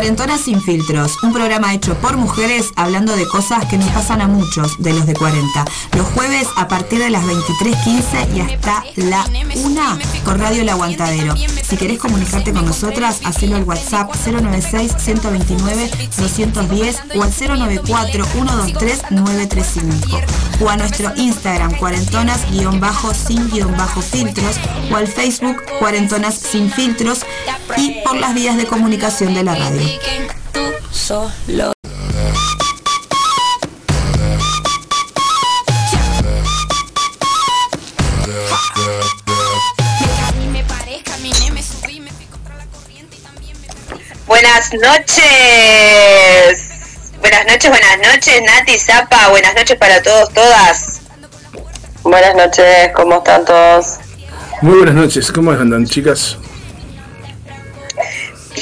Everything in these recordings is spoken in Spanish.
Cuarentonas sin filtros, un programa hecho por mujeres hablando de cosas que nos pasan a muchos de los de 40. Los jueves a partir de las 23.15 y hasta la 1 por Radio El Aguantadero. Si querés comunicarte con nosotras, hacelo al WhatsApp 096-129-210 o al 094-123-935 o a nuestro Instagram cuarentonas-sin-filtros o al Facebook Cuarentonas sin filtros y por las vías de comunicación de la radio. Buenas noches. Buenas noches, buenas noches, Nati, Zapa. Buenas noches para todos, todas. Buenas noches, ¿cómo están todos? Muy buenas noches, ¿cómo andan, chicas?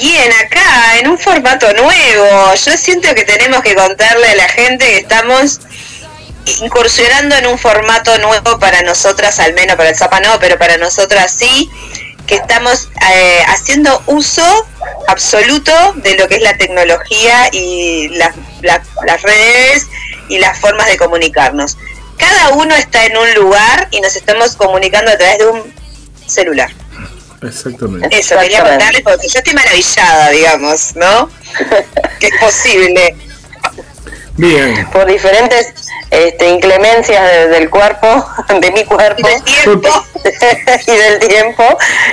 Bien, acá, en un formato nuevo. Yo siento que tenemos que contarle a la gente que estamos incursionando en un formato nuevo para nosotras, al menos para el Zapa no, pero para nosotras sí, que estamos eh, haciendo uso absoluto de lo que es la tecnología y las, redes y las formas de comunicarnos. Cada uno está en un lugar y nos estamos comunicando a través de un celular. Exactamente. Eso, quería contarles porque yo estoy maravillada, digamos, ¿no? que es posible. Bien. Por diferentes este, inclemencias de- del cuerpo, de mi cuerpo Del tiempo. y del tiempo,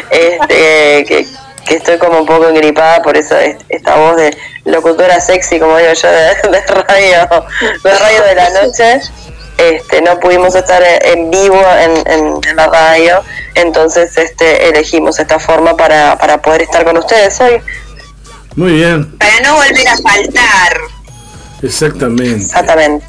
este, que, que estoy como un poco engripada por eso es- esta voz de locutora sexy, como digo yo, de, de radio, de radio de la noche. Este, no pudimos estar en vivo en, en- en la radio, entonces este, elegimos esta forma para, para poder estar con ustedes hoy. Muy bien, Para no volver a faltar. exactamente. Exactamente.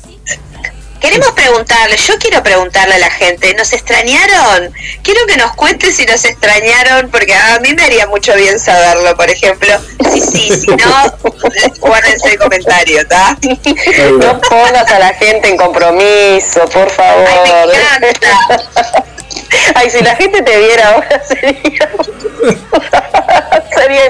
Queremos preguntarle, yo quiero preguntarle a la gente, ¿nos extrañaron? Quiero que nos cuente si nos extrañaron, porque a mí me haría mucho bien saberlo, por ejemplo. Sí, sí, si no, guárdense el comentario, ¿está? No pongas a la gente en compromiso, por favor. Ay, me encanta. Ay, si la gente te viera ahora sería. sería.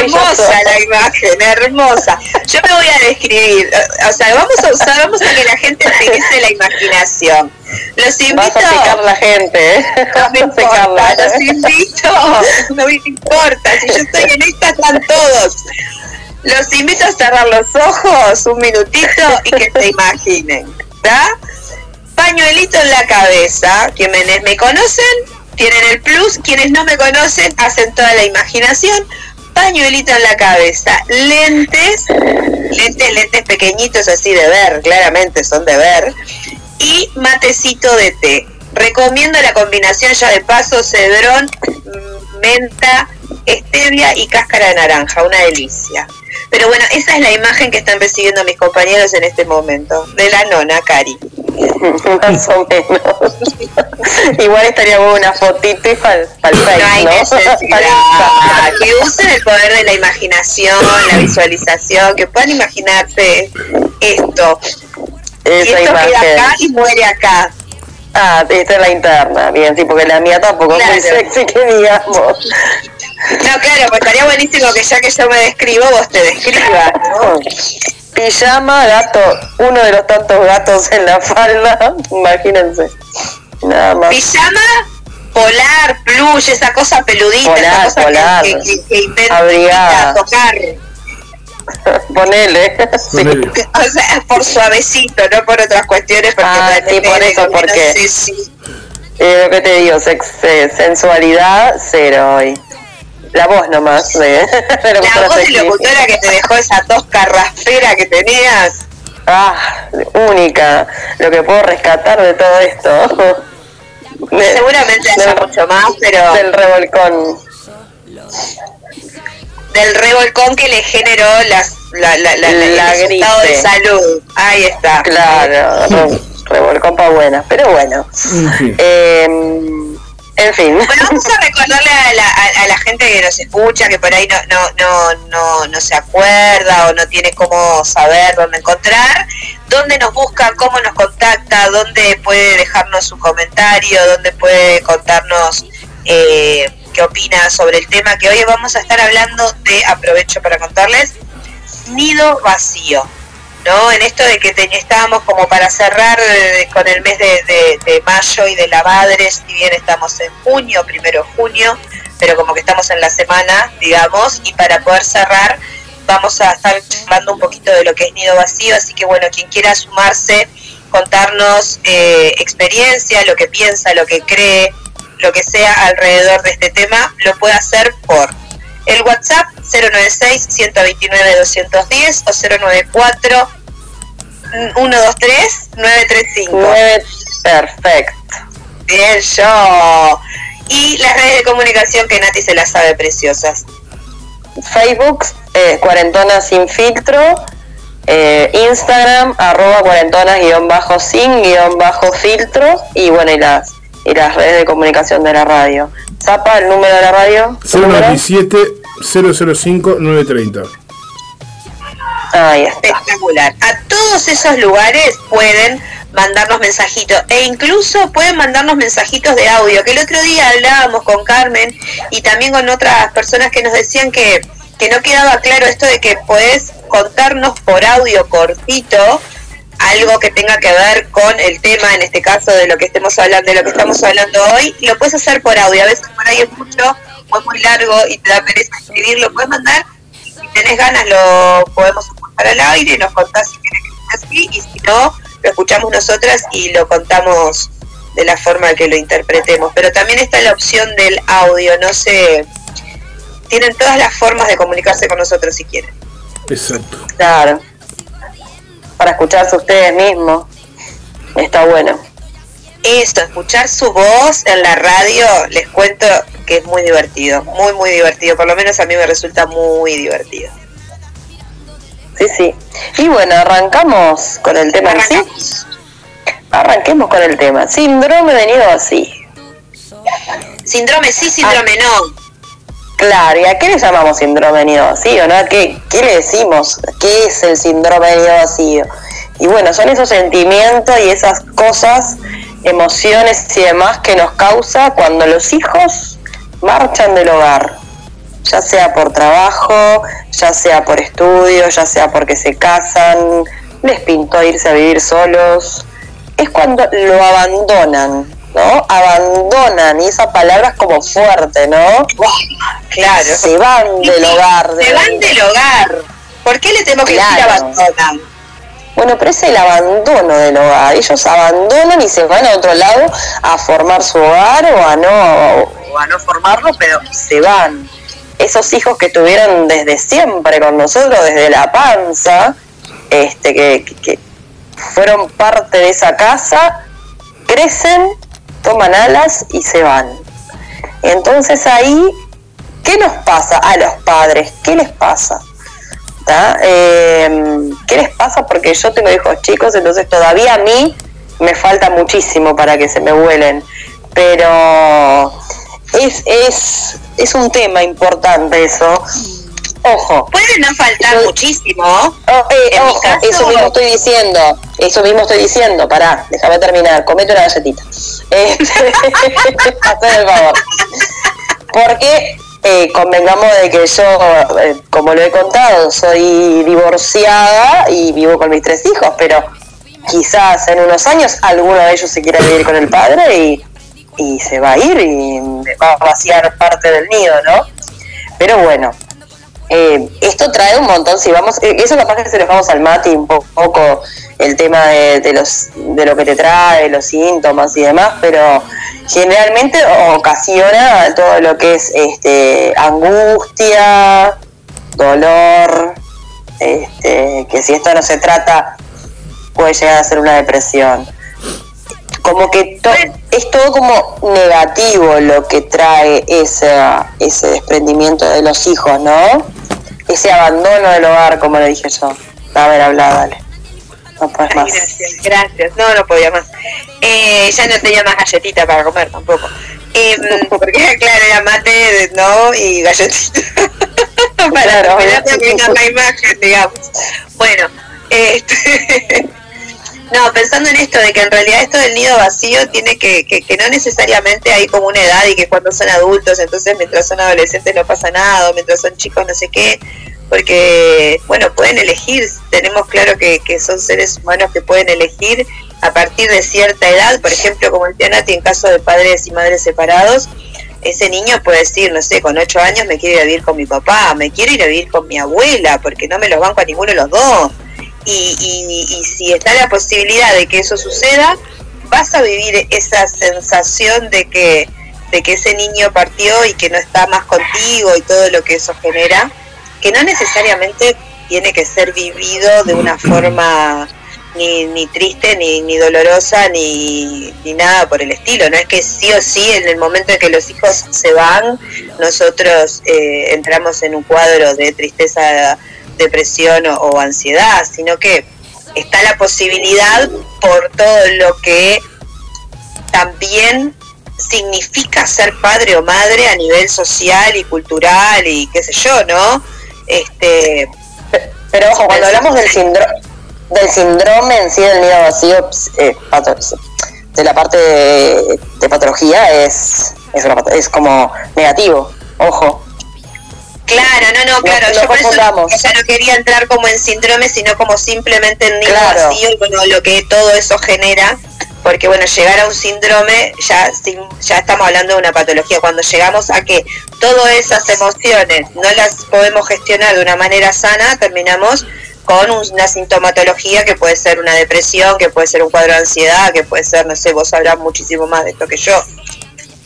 Hermosa la imagen, hermosa. Yo me voy a describir, o sea, vamos a usar, vamos a que la gente utilice la imaginación. Los invito Vas a picar la gente, ¿eh? No me importa, los invito, no me importa, si yo estoy en esta están todos. Los invito a cerrar los ojos un minutito y que se imaginen, ¿está? Pañuelito en la cabeza, quienes me conocen tienen el plus, quienes no me conocen hacen toda la imaginación. Pañuelito en la cabeza, lentes, lentes, lentes pequeñitos así de ver, claramente son de ver, y matecito de té. Recomiendo la combinación ya de paso, cedrón, mm, menta, stevia y cáscara de naranja, una delicia. Pero bueno, esa es la imagen que están recibiendo mis compañeros en este momento, de la nona, Cari. Más o menos. Igual estaría buena una fotito y para el No hay Que usen el poder de la imaginación, la visualización, que puedan imaginarse esto. Y Esa esto queda acá y muere acá. Ah, esta es la interna, bien, sí, porque la mía tampoco es muy Claro. sexy que digamos. No, claro, pues estaría buenísimo que ya que yo me describo, vos te describas, ¿no? Pijama, gato, uno de los tantos gatos en la falda, imagínense. Nada más. Pijama, polar, plush, esa cosa peludita, Polar, esa cosa que- polar. que, que, que inventa Abrigada. tocar. Ponele. Sí. Ponele. O sea, por suavecito, no por otras cuestiones. Porque Ah, sí, por eso, no porque- sé si- Eh, lo que te digo, sex, eh, sensualidad, cero hoy. La voz nomás. De, de La locutora voz de locutora que te dejó esa tos carraspera que tenías. Ah, única. Lo que puedo rescatar de todo esto. De- Seguramente haya del- mucho más, pero Del revolcón. del revolcón que le generó las, la, la, la, la- La el resultado de gripe. salud. Ahí está. Claro, re- revolcón pa' buenas. Pero bueno. En fin. Eh, en fin. Bueno, vamos a recordarle a la, gente que nos escucha, que por ahí no, no, no, no, no se acuerda o no tiene cómo saber dónde encontrar, dónde nos busca, cómo nos contacta, dónde puede dejarnos su comentario, dónde puede contarnos eh, qué opina sobre el tema que hoy vamos a estar hablando de, aprovecho para contarles, nido vacío. ¿No? En esto de que estábamos como para cerrar eh, con el mes de, mayo y de la madre, si bien estamos en junio, primero junio, pero como que estamos en la semana, digamos, y para poder cerrar vamos a estar hablando un poquito de lo que es nido vacío, así que bueno, quien quiera sumarse, contarnos eh, experiencia, lo que piensa, lo que cree, lo que sea alrededor de este tema, lo puede hacer por el WhatsApp 096-129-210 o 094-123-935. Perfecto. Bien, yo. Y las redes de comunicación que Nati se las sabe preciosas. Facebook, eh, Cuarentona Sin Filtro, eh, Instagram, arroba cuarentonas guion bajo sin guion bajo filtro y bueno, y las, y las redes de comunicación de la radio. Zapa, el número de la radio. 097 005 930. Ahí está. Espectacular. A todos esos lugares pueden mandarnos mensajitos e incluso pueden mandarnos mensajitos de audio, que el otro día hablábamos con Carmen y también con otras personas que nos decían que, que no quedaba claro esto de que puedes contarnos por audio cortito algo que tenga que ver con el tema, en este caso de lo que estemos hablando, de lo que estamos hablando hoy, y lo puedes hacer por audio. A veces por ahí es mucho o es muy largo y te da pereza escribirlo, puedes mandar. Y si tenés ganas lo podemos escuchar al aire, nos contás si querés que sea así, y si no, lo escuchamos nosotras y lo contamos de la forma que lo interpretemos. Pero también está la opción del audio, no sé. Tienen todas las formas de comunicarse con nosotros si quieren. Exacto. Claro. Para escucharse ustedes mismos. Está bueno. Esto, escuchar su voz en la radio, les cuento que es muy divertido, muy, muy divertido. Por lo menos a mí me resulta muy divertido. Sí, sí. Y bueno, arrancamos con el tema sí. Arranquemos con el tema. Síndrome de nido así. Síndrome sí, síndrome ah. no. Claro, ¿y a qué le llamamos síndrome de nido vacío? ¿no? ¿Qué, ¿Qué le decimos? ¿Qué es el síndrome de nido vacío? Y bueno, son esos sentimientos y esas cosas, emociones y demás que nos causa cuando los hijos marchan del hogar, ya sea por trabajo, ya sea por estudio, ya sea porque se casan, les pintó irse a vivir solos, es cuando lo abandonan, ¿no? Abandonan, y esa palabra es como fuerte, ¿no? Claro. Se van del hogar. Se van del hogar. ¿Por qué le tengo que decir abandonan? Bueno, pero es el abandono del hogar. Ellos abandonan y se van a otro lado a formar su hogar o a no, o a no formarlo, pero se van. Esos hijos que tuvieron desde siempre con nosotros, desde la panza, este, que, que fueron parte de esa casa, crecen toman alas y se van. Entonces ahí, ¿qué nos pasa a los padres? ¿Qué les pasa? Eh, ¿Qué les pasa? Porque yo tengo hijos chicos, entonces todavía a mí me falta muchísimo para que se me vuelen. Pero es, es, es un tema importante eso ojo. Puede no faltar muchísimo. Oh, eh, ojo, eso mismo estoy diciendo. Eso mismo estoy diciendo. Pará, déjame terminar. Comete una galletita. Eh, el favor. Porque eh, convengamos de que yo, eh, como lo he contado, soy divorciada y vivo con mis tres hijos, pero quizás en unos años alguno de ellos se quiera vivir con el padre y, y se va a ir y va a vaciar parte del nido, ¿no? Pero bueno, eh, esto trae un montón, si vamos, eh, eso capaz que se lo dejamos al Mati un poco el tema de, los, de lo que te trae, los síntomas y demás, pero generalmente ocasiona todo lo que es este angustia, dolor, este, que si esto no se trata puede llegar a ser una depresión como que es todo como negativo lo que trae ese, ese desprendimiento de los hijos, ¿no? Ese abandono del hogar, como le dije yo. A ver, habla, dale. No puedes más. Gracias, gracias. No, no podía más. Eh, ya no tenía más galletita para comer tampoco. Eh, porque, claro, era mate, ¿no? Y galletita. para claro, que venga la imagen, digamos. Bueno, este... No, pensando en esto, de que en realidad esto del nido vacío tiene que, que, que no necesariamente hay como una edad y que cuando son adultos, entonces mientras son adolescentes no pasa nada, o mientras son chicos no sé qué, porque, bueno, pueden elegir, tenemos claro que, son seres humanos que pueden elegir a partir de cierta edad, por ejemplo, como el Nati, en caso de padres y madres separados, ese niño puede decir, no sé, con ocho años me quiero ir a vivir con mi papá, me quiero ir a vivir con mi abuela, porque no me los banco a ninguno de los dos. Y, y, y si está la posibilidad de que eso suceda, vas a vivir esa sensación de que, de que ese niño partió y que no está más contigo y todo lo que eso genera, que no necesariamente tiene que ser vivido de una forma ni, ni triste, ni, ni dolorosa, ni, ni nada por el estilo. No es que sí o sí en el momento en que los hijos se van, nosotros eh, entramos en un cuadro de tristeza, depresión o, o ansiedad, sino que está la posibilidad por todo lo que también significa ser padre o madre a nivel social y cultural y qué sé yo, ¿no? Este, Pero ojo, cuando hablamos del síndrome, del síndrome en sí del nido vacío, eh, de la parte de, de patología, es, es, una pato- es como negativo. Ojo. Claro, no, no, claro, no yo por eso ella no quería entrar como en síndrome, sino como simplemente en nido Claro. vacío y bueno, lo que todo eso genera, porque bueno, llegar a un síndrome, ya, ya estamos hablando de una patología, cuando llegamos a que todas esas emociones no las podemos gestionar de una manera sana, terminamos con una sintomatología que puede ser una depresión, que puede ser un cuadro de ansiedad, que puede ser, no sé, vos sabrás muchísimo más de esto que yo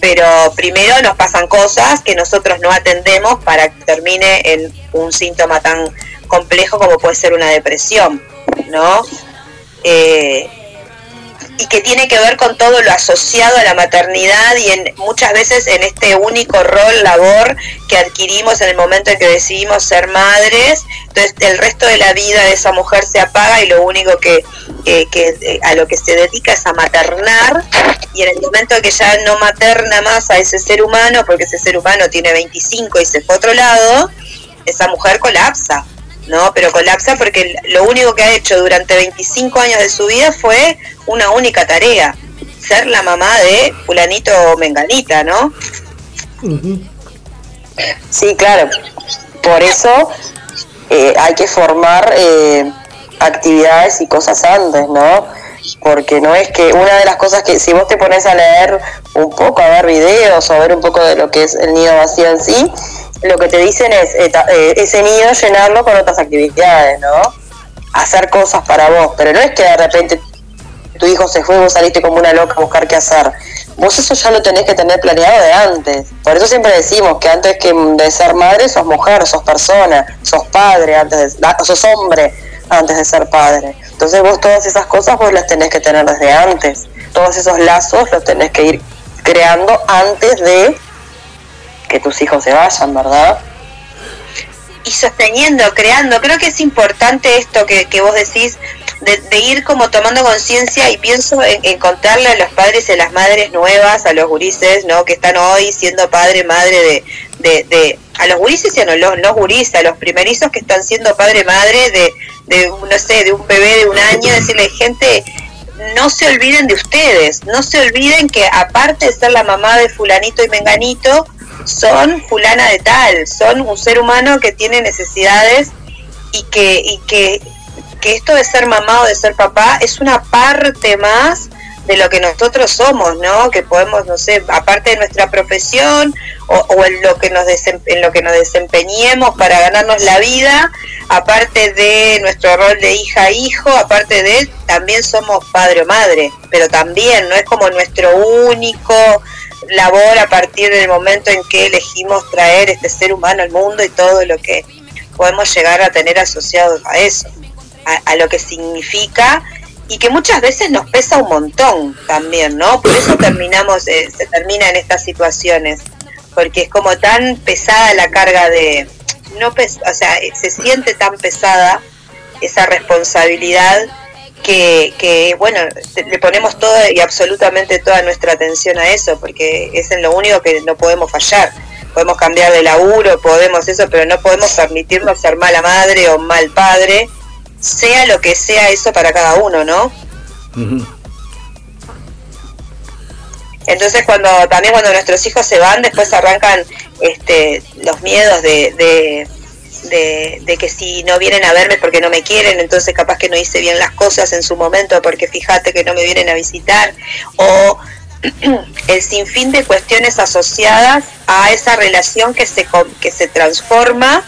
pero primero nos pasan cosas que nosotros no atendemos para que termine en un síntoma tan complejo como puede ser una depresión, ¿no? Eh, y que tiene que ver con todo lo asociado a la maternidad y en muchas veces en este único rol, labor que adquirimos en el momento en que decidimos ser madres, entonces el resto de la vida de esa mujer se apaga y lo único que, eh, a lo que se dedica es a maternar y en el momento en que ya no materna más a ese ser humano, porque ese ser humano tiene 25 y se fue a otro lado, esa mujer colapsa. ¿No? Pero colapsa porque lo único que ha hecho durante 25 años de su vida fue una única tarea, ser la mamá de fulanito o menganita, ¿no? Sí, claro. Por eso eh, hay que formar eh, actividades y cosas antes, ¿no? Porque no es que una de las cosas que si vos te pones a leer un poco, a ver videos o a ver un poco de lo que es el nido vacío en sí, lo que te dicen es eh, eh, ese nido llenarlo con otras actividades, ¿no? Hacer cosas para vos, pero no es que de repente tu hijo se fue vos saliste como una loca a buscar qué hacer. Vos eso ya lo tenés que tener planeado de antes. Por eso siempre decimos que antes que de ser madre sos mujer, sos persona, sos padre antes de, ah, sos hombre antes de ser padre. Entonces vos todas esas cosas vos las tenés que tener desde antes. Todos esos lazos los tenés que ir creando antes de que tus hijos se vayan, ¿verdad? y sosteniendo, creando. Creo que es importante esto que, que vos decís, de, ir como tomando conciencia y pienso en, en contarle a los padres y a las madres nuevas, a los gurises, ¿no? Que están hoy siendo padre, madre de, de, de a los gurises y a los no gurises, a los primerizos que están siendo padre, madre de, de, no sé, de un bebé de un año, decirle, gente, no se olviden de ustedes, no se olviden que aparte de ser la mamá de fulanito y menganito, son fulana de tal, son un ser humano que tiene necesidades y que, y que, que esto de ser mamá o de ser papá es una parte más de lo que nosotros somos, ¿no? Que podemos, no sé, aparte de nuestra profesión o, en lo que nos en lo que nos desempeñemos para ganarnos la vida, aparte de nuestro rol de hija hijo, aparte de también somos padre o madre, pero también no es como nuestro único labor a partir del momento en que elegimos traer este ser humano al mundo y todo lo que podemos llegar a tener asociado a eso, a, a lo que significa y que muchas veces nos pesa un montón también, ¿no? Por eso terminamos, eh, se termina en estas situaciones, porque es como tan pesada la carga de, no pes- o sea, eh, se siente tan pesada esa responsabilidad que, que, bueno, le ponemos toda y absolutamente toda nuestra atención a eso, porque es en lo único que no podemos fallar. Podemos cambiar de laburo, podemos eso, pero no podemos permitirnos ser mala madre o mal padre, sea lo que sea eso para cada uno, ¿no? Entonces cuando también cuando nuestros hijos se van, después arrancan este, los miedos de, de, de- de que si no vienen a verme porque no me quieren, entonces capaz que no hice bien las cosas en su momento porque fíjate que no me vienen a visitar, o el sinfín de cuestiones asociadas a esa relación que se, que se transforma,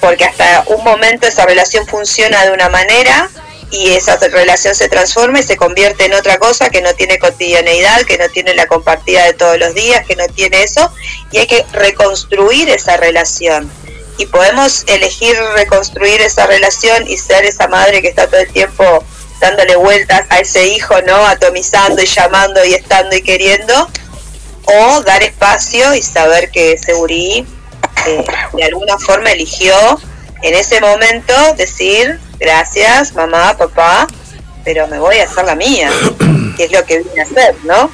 porque hasta un momento esa relación funciona de una manera y esa relación se transforma y se convierte en otra cosa que no tiene cotidianeidad, que no tiene la compartida de todos los días, que no tiene eso, y hay que reconstruir esa relación. Y podemos elegir reconstruir esa relación y ser esa madre que está todo el tiempo dándole vueltas a ese hijo, ¿no? Atomizando y llamando y estando y queriendo, o dar espacio y saber que ese gurí eh, de alguna forma eligió en ese momento decir gracias mamá, papá, pero me voy a hacer la mía, que es lo que vine a hacer, ¿no?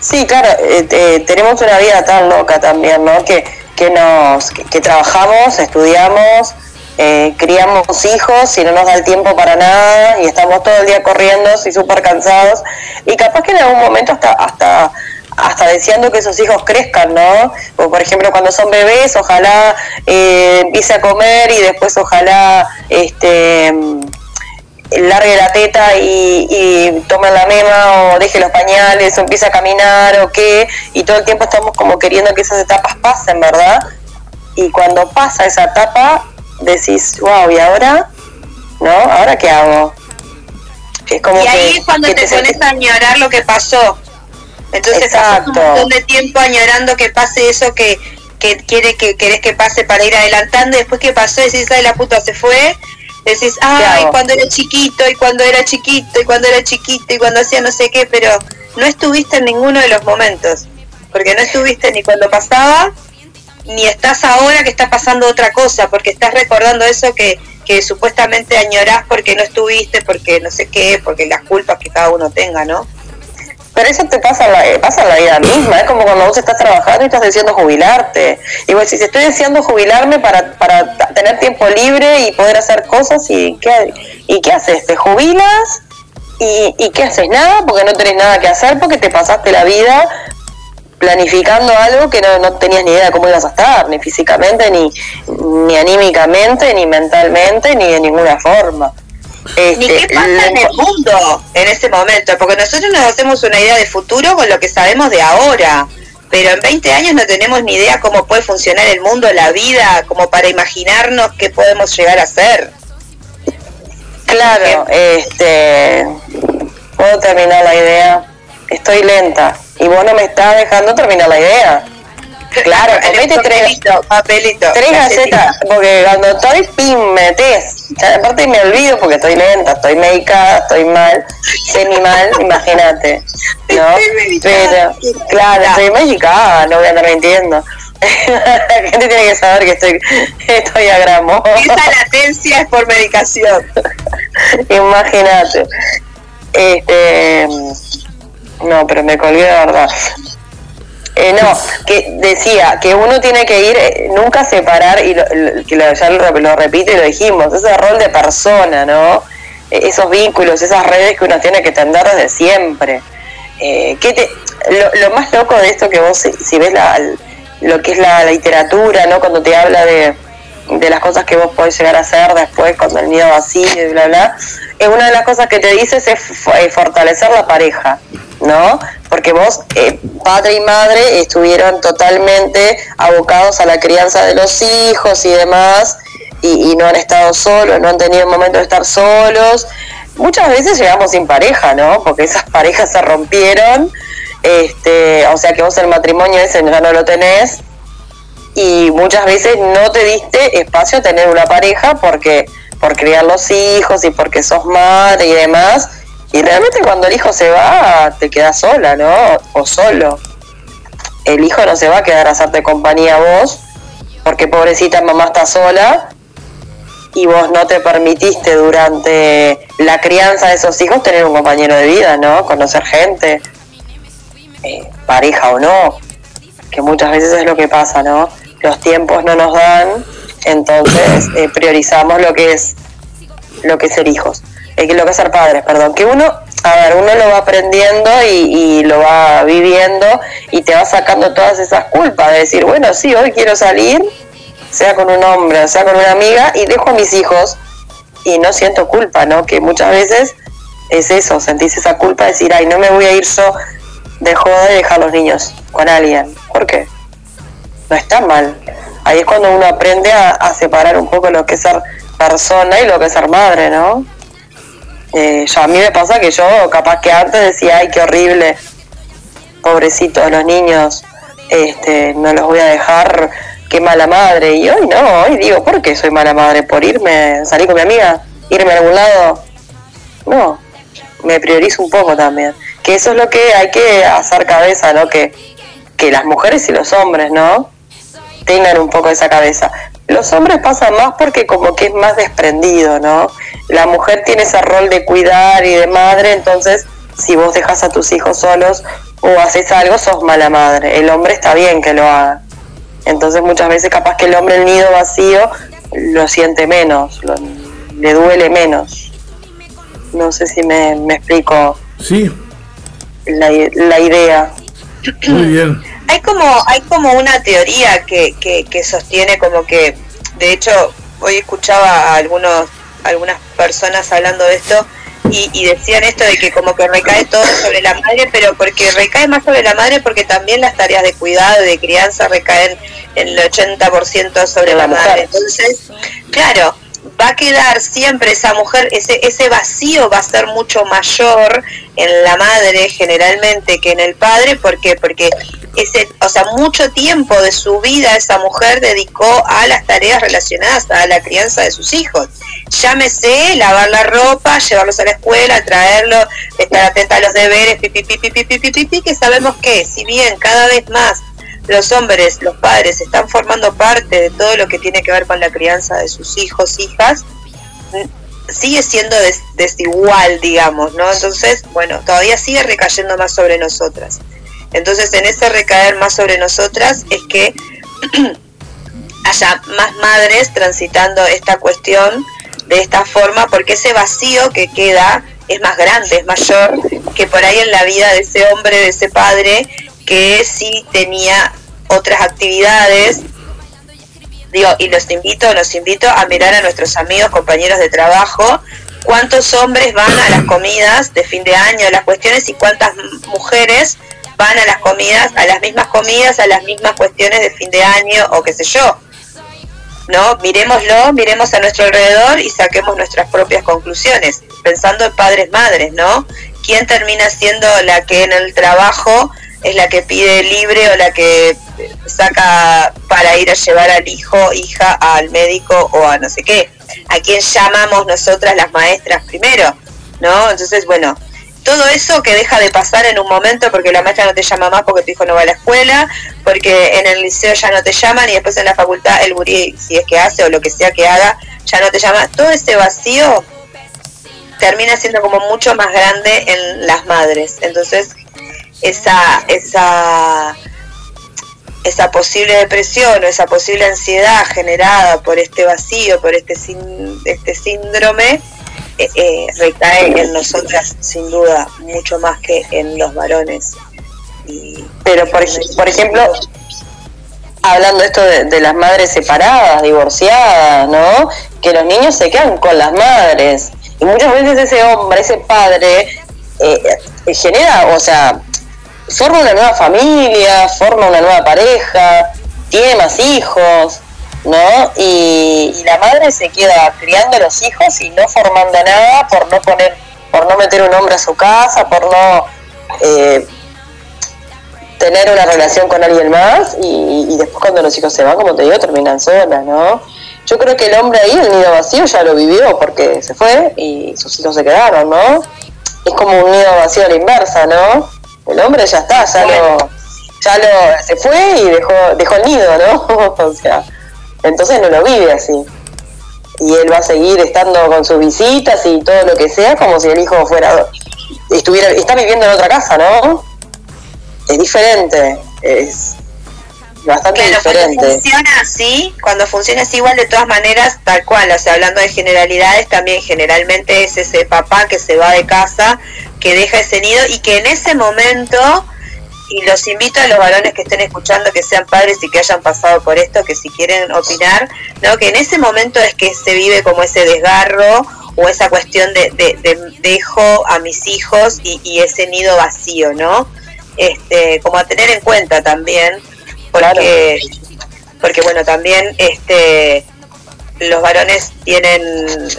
Sí, claro, eh, te- tenemos una vida tan loca también, ¿no? Que, que nos que, trabajamos, estudiamos, eh, criamos hijos y no nos da el tiempo para nada y estamos todo el día corriendo y súper cansados y capaz que en algún momento hasta hasta hasta deseando que esos hijos crezcan, ¿no? O por ejemplo cuando son bebés, ojalá eh, empiece a comer y después ojalá este largue la teta y, y tome la mema o deje los pañales o empiece a caminar o qué, y todo el tiempo estamos como queriendo que esas etapas pasen, ¿verdad? Y cuando pasa esa etapa, decís, wow, ¿y ahora? ¿No? ¿Ahora qué hago? Es como y ahí que- es cuando que te, pones a añorar lo que pasó. Entonces pasas un Exacto. montón de tiempo añorando que pase eso que, que quiere que querés que pase para ir adelantando y después que pasó decís, ay la puta se fue. Decís, ay, cuando era chiquito, y cuando era chiquito, y cuando era chiquito, y cuando hacía no sé qué, pero no estuviste en ninguno de los momentos. Porque no estuviste ni cuando pasaba, ni estás ahora que está pasando otra cosa, porque estás recordando eso que, que supuestamente añorás porque no estuviste, porque no sé qué, porque las culpas que cada uno tenga, ¿no? Pero eso te pasa la, eh, pasa la vida misma, es como cuando vos estás trabajando y estás deseando jubilarte. Y vos decís, estoy deseando jubilarme para, para tener tiempo libre y poder hacer cosas, ¿y qué, y qué haces? ¿Te jubilas? ¿Y, ¿Y qué haces? Nada, porque no tenés nada que hacer, porque te pasaste la vida planificando algo que no, no tenías ni idea de cómo ibas a estar, ni físicamente, ni, ni anímicamente, ni mentalmente, ni de ninguna forma. Ni Este, qué pasa lo en el mundo en ese momento, porque nosotros nos hacemos una idea de futuro con lo que sabemos de ahora, pero en 20 años no tenemos ni idea cómo puede funcionar el mundo, la vida, como para imaginarnos qué podemos llegar a ser. Claro, este. Puedo terminar la idea. Estoy lenta. Y vos no me estás dejando terminar la idea. Claro, comete tres, papelito, tres gacetas. Porque cuando estoy, pim, metes. Aparte me olvido porque estoy lenta, estoy medicada, estoy mal, semi mal, imagínate. ¿No? Pero, claro, estoy medicada, no voy a andar mintiendo. La gente tiene que saber que estoy, estoy a gramo. Esa latencia es por medicación. Imagínate. Este. No, pero me colgué de verdad. Eh, no, que decía que uno tiene que ir, eh, nunca separar, y lo, lo- que lo- ya lo, lo repito y lo dijimos, ese rol de persona, ¿no? Eh, esos vínculos, esas redes que uno tiene que tender desde siempre. Eh, ¿qué te- lo, lo más loco de esto que vos, si, si ves la, lo que es la, literatura, ¿no? Cuando te habla de, de las cosas que vos podés llegar a hacer después cuando el nido vacío y bla, bla, es una de las cosas que te dices es f- eh, fortalecer la pareja, ¿no? Porque vos, eh, padre y madre, estuvieron totalmente abocados a la crianza de los hijos y demás, y, y no han estado solos, no han tenido el momento de estar solos. Muchas veces llegamos sin pareja, ¿no? Porque esas parejas se rompieron, este, o sea que vos el matrimonio ese ya no lo tenés, y muchas veces no te diste espacio a tener una pareja porque por criar los hijos y porque sos madre y demás. Y realmente cuando el hijo se va te quedas sola no o solo. El hijo no se va a quedar a hacerte compañía a vos porque pobrecita mamá está sola y vos no te permitiste durante la crianza de esos hijos tener un compañero de vida no conocer gente eh, pareja o no que muchas veces es lo que pasa, ¿no? Los tiempos no nos dan, entonces eh, priorizamos lo que es lo que es ser hijos. eh, lo que es ser padres, perdón, que uno, a ver, uno lo va aprendiendo y, y lo va viviendo y te va sacando todas esas culpas de decir, bueno, sí, hoy quiero salir, sea con un hombre, sea con una amiga, y dejo a mis hijos y no siento culpa, ¿no? Que muchas veces es eso, sentís esa culpa de decir, ay, no me voy a ir yo de joda y dejar a los niños con alguien. ¿Por qué? No está mal. Ahí es cuando uno aprende a, separar un poco lo que es ser persona y lo que es ser madre, ¿no? Eh, yo, a mí me pasa que yo capaz que antes decía, ay, qué horrible, pobrecitos los niños, este, no los voy a dejar, qué mala madre. Y hoy no, hoy digo, ¿por qué soy mala madre? ¿Por irme, salir con mi amiga? ¿Irme a algún lado? No, me priorizo un poco también. Que eso es lo que hay que hacer cabeza, ¿no? Que, que las mujeres y los hombres, ¿no? Tengan un poco esa cabeza. Los hombres pasan más porque como que es más desprendido, ¿no? La mujer tiene ese rol de cuidar y de madre, entonces si vos dejas a tus hijos solos o haces algo, sos mala madre. El hombre está bien que lo haga. Entonces muchas veces capaz que el hombre el nido vacío lo siente menos, lo- le duele menos. No sé si me, me explico Sí, la, la idea. Muy bien. Hay como, hay como una teoría que, que, que sostiene como que, de hecho, hoy escuchaba a algunos, algunas personas hablando de esto y, y decían esto de que como que recae todo sobre la madre, pero porque recae más sobre la madre porque también las tareas de cuidado y de crianza recaen en el 80% sobre la la, madre. Entonces, claro, va a quedar siempre esa mujer, ese, ese vacío va a ser mucho mayor en la madre generalmente que en el padre, ¿por qué? Porque ese, o sea, mucho tiempo de su vida esa mujer dedicó a las tareas relacionadas a la crianza de sus hijos. Llámese lavar la ropa, llevarlos a la escuela, traerlos, estar atenta a los deberes, pipi, pipi, pipi, pipi, pipi, que sabemos que si bien cada vez más los hombres, los padres están formando parte de todo lo que tiene que ver con la crianza de sus hijos, hijas, sigue siendo des- desigual, digamos, ¿no? Entonces, bueno, todavía sigue recayendo más sobre nosotras. Entonces, en ese recaer más sobre nosotras es que haya más madres transitando esta cuestión de esta forma, porque ese vacío que queda es más grande, es mayor que por ahí en la vida de ese hombre, de ese padre, que sí tenía otras actividades. Digo, y los invito, los invito a mirar a nuestros amigos, compañeros de trabajo, cuántos hombres van a las comidas de fin de año, las cuestiones, y cuántas mujeres van a las comidas, a las mismas comidas, a las mismas cuestiones de fin de año o qué sé yo. ¿no? Miremoslo, miremos a nuestro alrededor y saquemos nuestras propias conclusiones, pensando en padres, madres, ¿no? ¿Quién termina siendo la que en el trabajo es la que pide libre o la que saca para ir a llevar al hijo, hija, al médico o a no sé qué? ¿A quién llamamos nosotras las maestras primero? ¿No? Entonces, bueno, todo eso que deja de pasar en un momento porque la maestra no te llama más porque tu hijo no va a la escuela, porque en el liceo ya no te llaman y después en la facultad el gurí, si es que hace o lo que sea que haga, ya no te llama. Todo ese vacío termina siendo como mucho más grande en las madres. Entonces, esa, esa, esa posible depresión o esa posible ansiedad generada por este vacío, por este, sin- este síndrome, eh, eh, recae en nosotras sin duda mucho más que en los varones. Y, Pero, por, por ejemplo, hablando esto de, las madres separadas, divorciadas, ¿no? Que los niños se quedan con las madres. Y muchas veces ese hombre, ese padre, eh, genera, o sea, forma una nueva familia, forma una nueva pareja, tiene más hijos, ¿no? Y, la madre se queda criando a los hijos y no formando nada por no poner, por no meter un hombre a su casa, por no eh, tener una relación con alguien más y, y después cuando los hijos se van, como te digo, terminan solas, ¿no? Yo creo que el hombre ahí, el nido vacío, ya lo vivió porque se fue y sus hijos se quedaron, ¿no? Es como un nido vacío a la inversa, ¿no? El hombre ya está, ya lo, ya lo, se fue y dejó, dejó el nido, ¿no? o sea, entonces no lo vive así. Y él va a seguir estando con sus visitas y todo lo que sea, como si el hijo fuera, estuviera, está viviendo en otra casa, ¿no? es diferente, es bastante Claro, cuando funciona así, cuando funciona así igual de todas maneras, tal cual, o sea, hablando de generalidades, también generalmente es ese papá que se va de casa, que deja ese nido y que en ese momento, y los invito a los varones que estén escuchando, que sean padres y que hayan pasado por esto, que si quieren opinar, ¿no? que en ese momento es que se vive como ese desgarro o esa cuestión de, de- de dejo a mis hijos y, y ese nido vacío, ¿no? Este, como a tener en cuenta también, porque, porque bueno, también este los varones tienen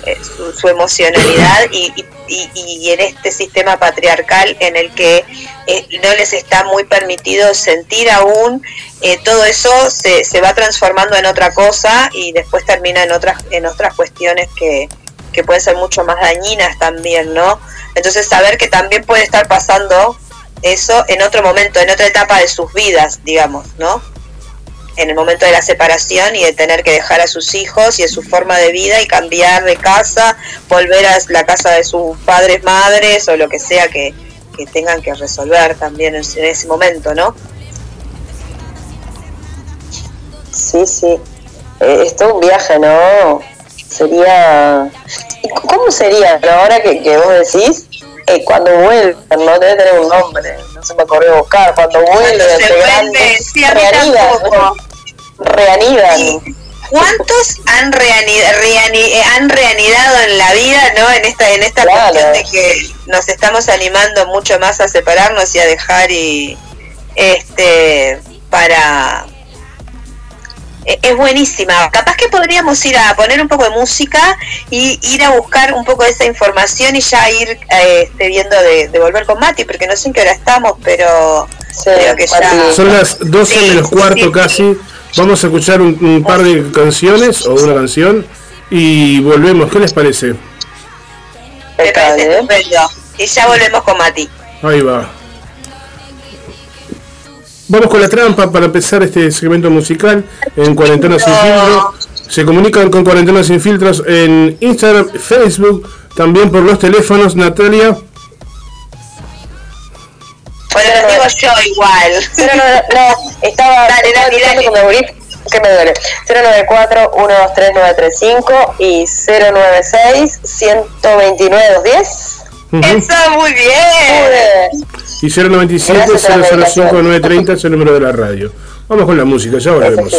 eh, su, su emocionalidad y, y- y- en este sistema patriarcal en el que eh, no les está muy permitido sentir aún, eh, todo eso se, se va transformando en otra cosa y después termina en otras, en otras cuestiones que, que pueden ser mucho más dañinas también, ¿no? Entonces saber que también puede estar pasando eso en otro momento, en otra etapa de sus vidas, digamos, ¿no? En el momento de la separación y de tener que dejar a sus hijos y a su forma de vida y cambiar de casa, volver a la casa de sus padres, madres o lo que sea que, que tengan que resolver también en, ese momento, ¿no? Sí, sí. Eh, es un viaje, ¿no? Sería... ¿y ¿Cómo sería ahora que, que vos decís? Eh, cuando vuelven, no debe tener un nombre, no se me ocurrió buscar, cuando vuelven se vuelve, sí, a mí reanidan, tampoco. reanidan. ¿Cuántos han, reani- reani- eh, han reanidado en la vida, no? En esta, en esta Claro. cuestión de que nos estamos animando mucho más a separarnos y a dejar y este para es buenísima. Capaz que podríamos ir a poner un poco de música y ir a buscar un poco de esa información y ya ir eh, este, viendo de, de volver con Mati, porque no sé en qué hora estamos, pero Sí, creo que ya. Mati. Son las 12 Sí, menos cuarto sí. casi. Vamos a escuchar un, un par de canciones o una canción y volvemos. ¿Qué les parece? Me parece estupendo. Y ya volvemos con Mati. Ahí va. Vamos con la trampa para empezar este segmento musical en Cuarentena Sin Filtro. Se comunican con Cuarentena Sin Filtros en Instagram, Facebook, también por los teléfonos. Natalia, Bueno, lo digo yo igual. Cero nueve- no, estaba Dale, dale, dale. que me morí, que me duele. 094-123-935 y 096-129-210. Ujú. Eso, muy bien. y 097 Gracias a la 005 930 es el número de la radio. Vamos con la música, ya volvemos.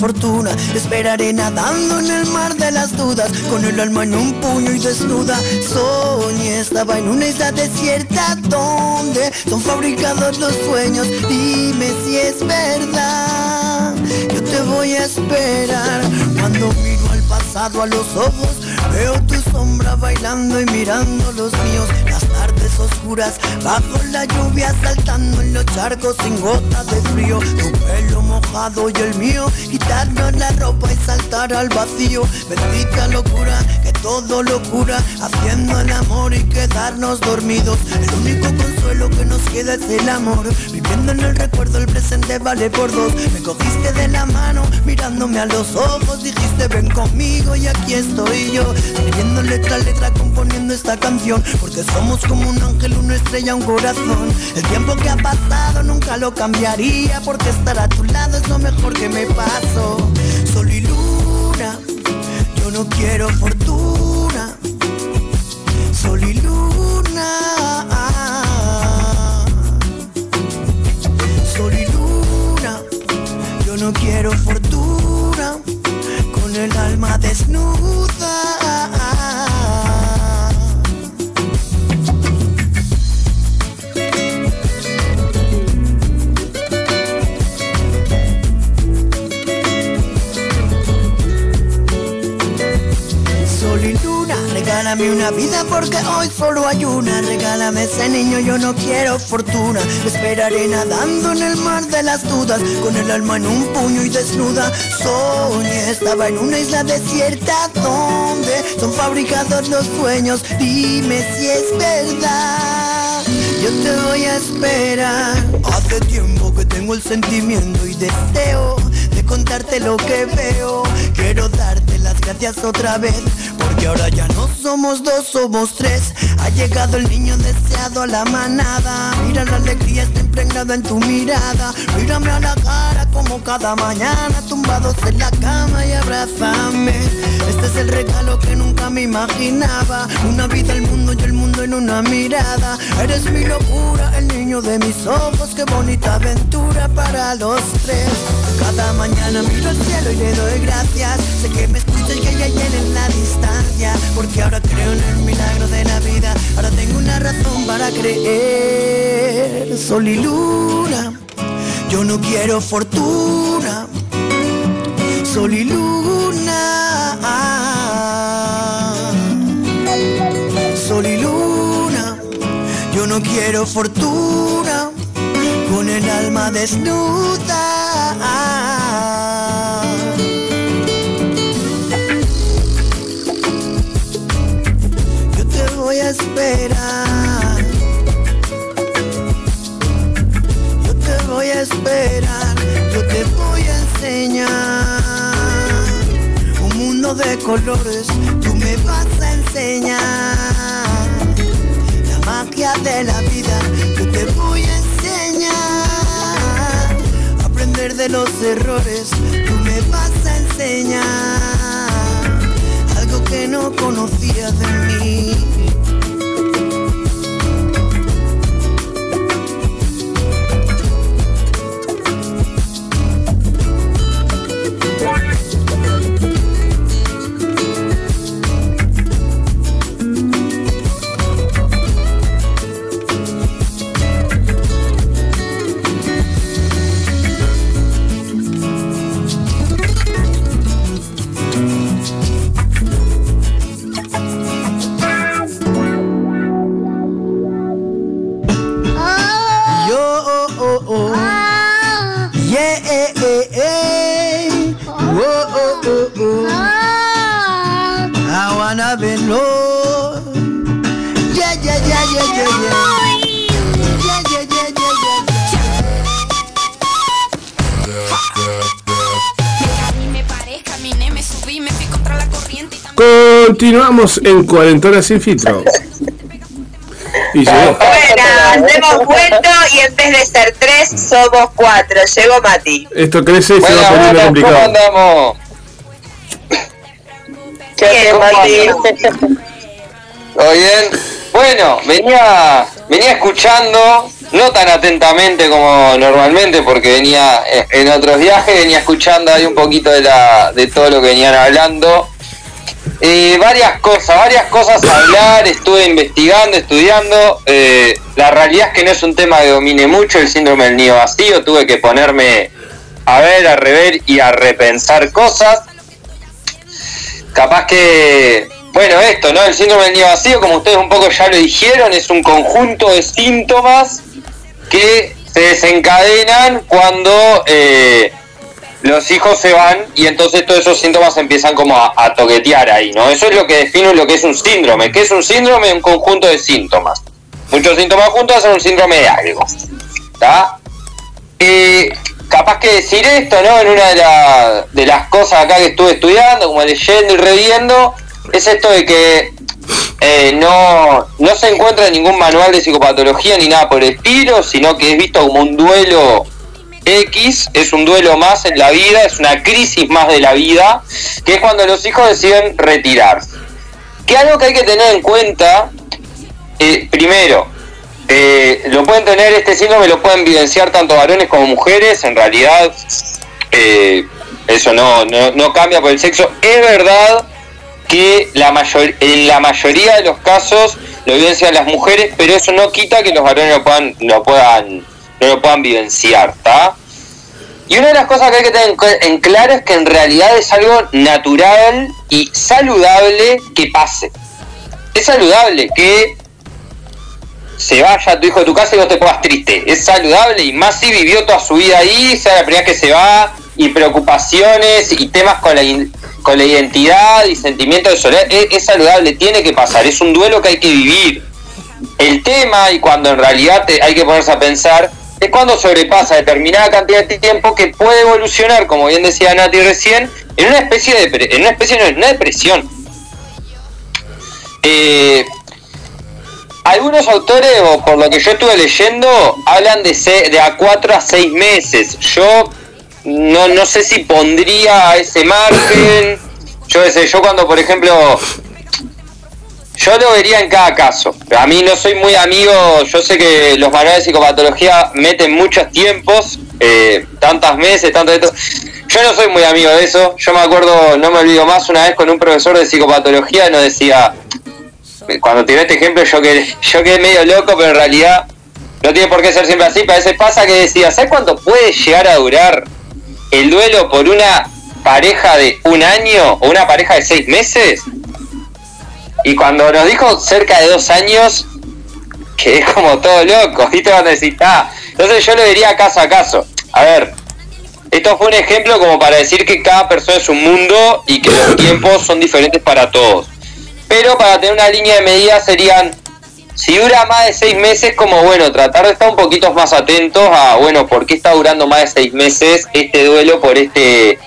Fortuna. Esperaré nadando en el mar de las dudas, con el alma en un puño y desnuda. Soñé, estaba en una isla desierta donde son fabricados los sueños. Dime si es verdad, yo te voy a esperar. Cuando miro al pasado a los ojos, veo tu sombra bailando y mirando los míos. Las tardes oscuras, bajo la lluvia, saltando en los charcos sin gota de frío. Tu pelo y el mío, quitarnos la ropa y saltar al vacío. Bendita locura, que todo locura, haciendo el amor y quedarnos dormidos. El único consuelo que nos queda es el amor. Viviendo en el recuerdo, el presente vale por dos. Me cogiste de la mano, mirándome a los ojos, dijiste ven conmigo y aquí estoy yo. Escribiendo letra a letra, componiendo esta canción. Porque somos como un ángel, una estrella, un corazón. El tiempo que ha pasado nunca lo cambiaría. Porque estar a tu lado es lo mejor que me pasó. Sol y luna, yo no quiero fortuna. No quiero fortuna. Con el alma desnuda. Regálame una vida porque hoy solo hay una. Regálame ese niño, yo no quiero fortuna. Esperaré nadando en el mar de las dudas, con el alma en un puño y desnuda. Soñé, estaba en una isla desierta donde son fabricados los sueños. Dime si es verdad. Yo te voy a esperar. Hace tiempo que tengo el sentimiento y deseo de contarte lo que veo. Quiero darte las gracias otra vez, porque ahora ya no somos dos, somos tres. Ha llegado el niño deseado a la manada. Mira la alegría está impregnada en tu mirada. Mírame a la cara como cada mañana, tumbados en la cama y abrázame. Este es el regalo que nunca me imaginaba. Una vida al mundo y el mundo en una mirada. Eres mi locura, de mis ojos. Qué bonita aventura para los tres. Cada mañana miro al cielo y le doy gracias. Sé que me escuchas y que hay alguien en la distancia. Porque ahora creo en el milagro de la vida. Ahora tengo una razón para creer. Sol y luna, yo no quiero fortuna. Sol y luna. Quiero fortuna. Con el alma desnuda. Yo te voy a esperar. Yo te voy a esperar. Yo te voy a enseñar un mundo de colores. De la vida. Yo te voy a enseñar aprender de los errores. Tú me vas a enseñar algo que no conocías de mí. Continuamos en Cuarentona Sin Filtro. Y llegó. Buenas, hemos vuelto y en vez de ser tres, somos cuatro. Llegó Mati. Esto crece y se va poniendo buenas, ¿cómo complicado. andamos? ¿Qué haces, Mati? ¿Todo bien? Bueno, venía, venía escuchando, no tan atentamente como normalmente, porque venía en otros viajes, venía escuchando ahí un poquito de, la, de todo lo que venían hablando. Eh, varias cosas, varias cosas a hablar, estuve investigando, estudiando. eh, la realidad es que no es un tema que domine mucho el síndrome del nido vacío, tuve que ponerme a ver, a rever y a repensar cosas. Capaz que, bueno, esto, ¿no? El síndrome del nido vacío, como ustedes un poco ya lo dijeron, es un conjunto de síntomas que se desencadenan cuando eh, los hijos se van y entonces todos esos síntomas empiezan como a, toquetear ahí, ¿no? Eso es lo que define lo que es un síndrome. ¿Qué es un síndrome? Un conjunto de síntomas. Muchos síntomas juntos hacen un síndrome de algo. ¿Está? Eh, capaz que decir esto, ¿no? En una de, la- de las cosas acá que estuve estudiando, como leyendo y reviendo, es esto de que eh, no, no se encuentra en ningún manual de psicopatología ni nada por el estilo, sino que es visto como un duelo X, es un duelo más en la vida, es una crisis más de la vida, que es cuando los hijos deciden retirarse. Que algo que hay que tener en cuenta, eh, primero, eh, lo pueden tener este síndrome, lo pueden vivenciar tanto varones como mujeres, en realidad eh, eso no, no, no cambia por el sexo. Es verdad que la mayor, en la mayoría de los casos lo vivencian las mujeres, pero eso no quita que los varones lo puedan, lo puedan, no lo puedan vivenciar, ¿está? Y una de las cosas que hay que tener en claro es que en realidad es algo natural y saludable que pase. Es saludable que se vaya tu hijo de tu casa y vos te pongas triste. Es saludable y más si vivió toda su vida ahí, sea la primera que se va, y preocupaciones y temas con la, con la identidad y sentimiento de soledad. Es, es saludable, tiene que pasar, es un duelo que hay que vivir. El tema, y cuando en realidad te- hay que ponerse a pensar, es cuando sobrepasa determinada cantidad de tiempo que puede evolucionar, como bien decía Nati recién, en una especie de, en una especie no, en una depresión. Eh, algunos autores, o por lo que yo estuve leyendo, hablan de, se- de a 4 a 6 meses. Yo no, no sé si pondría ese margen. Yo sé, yo cuando, por ejemplo, yo lo vería en cada caso. A mí no soy muy amigo, yo sé que los manuales de psicopatología meten muchos tiempos, eh, tantas meses, tanto esto. Yo no soy muy amigo de eso. Yo me acuerdo, no me olvido más, una vez con un profesor de psicopatología nos decía, cuando tiré este ejemplo yo quedé, yo quedé medio loco, pero en realidad no tiene por qué ser siempre así. Pero a veces pasa que decía, ¿sabes cuánto puede llegar a durar el duelo por una pareja de un año o una pareja de seis meses? Y cuando nos dijo cerca de dos años, quedé como todo loco, ¿viste? Cuando decís, ah, entonces yo lo diría caso a caso. A ver, esto fue un ejemplo como para decir que cada persona es un mundo y que los tiempos son diferentes para todos. Pero para tener una línea de medida serían, si dura más de seis meses, como bueno, tratar de estar un poquito más atentos a, bueno, ¿por qué está durando más de seis meses este duelo por este,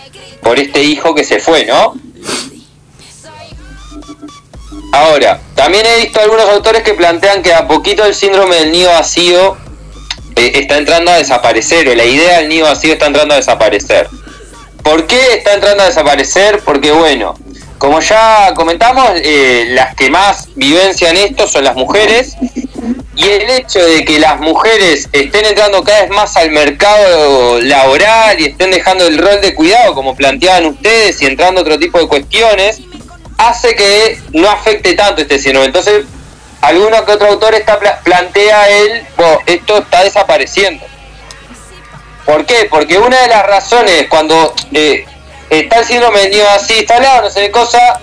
por este hijo que se fue, ¿no? Ahora, también he visto algunos autores que plantean que a poquito el síndrome del nido vacío eh, está entrando a desaparecer, o la idea del nido vacío está entrando a desaparecer. ¿Por qué está entrando a desaparecer? Porque bueno, como ya comentamos, eh, las que más vivencian esto son las mujeres, y el hecho de que las mujeres estén entrando cada vez más al mercado laboral y estén dejando el rol de cuidado, como planteaban ustedes, y entrando otro tipo de cuestiones, hace que no afecte tanto este síndrome. Entonces, alguno que otro autor está pla- plantea "Bo, esto está desapareciendo. ¿Por qué? Porque una de las razones cuando eh, está el síndrome nido así instalado, no sé qué cosa,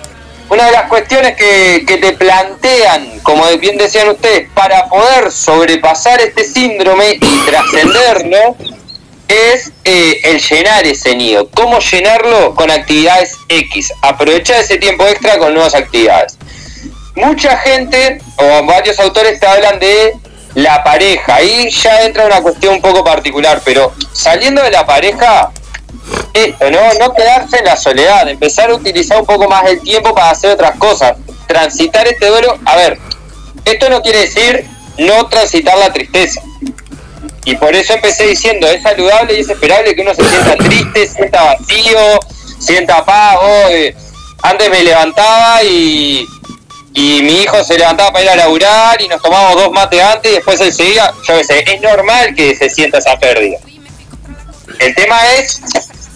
una de las cuestiones que, que te plantean, como bien decían ustedes, para poder sobrepasar este síndrome y trascenderlo, es eh, el llenar ese nido. ¿Cómo llenarlo? Con actividades X. Aprovechar ese tiempo extra con nuevas actividades. Mucha gente, o varios autores te hablan de la pareja. Ahí ya entra una cuestión un poco particular, pero saliendo de la pareja, ¿no? No quedarse en la soledad, empezar a utilizar un poco más el tiempo para hacer otras cosas. Transitar este duelo, a ver, esto no quiere decir no transitar la tristeza. Y por eso empecé diciendo, es saludable y es esperable que uno se sienta triste, sienta vacío, sienta paz. oh, eh, antes me levantaba y, y mi hijo se levantaba para ir a laburar y nos tomábamos dos mates antes y después él seguía. Yo qué sé, es normal que se sienta esa pérdida. El tema es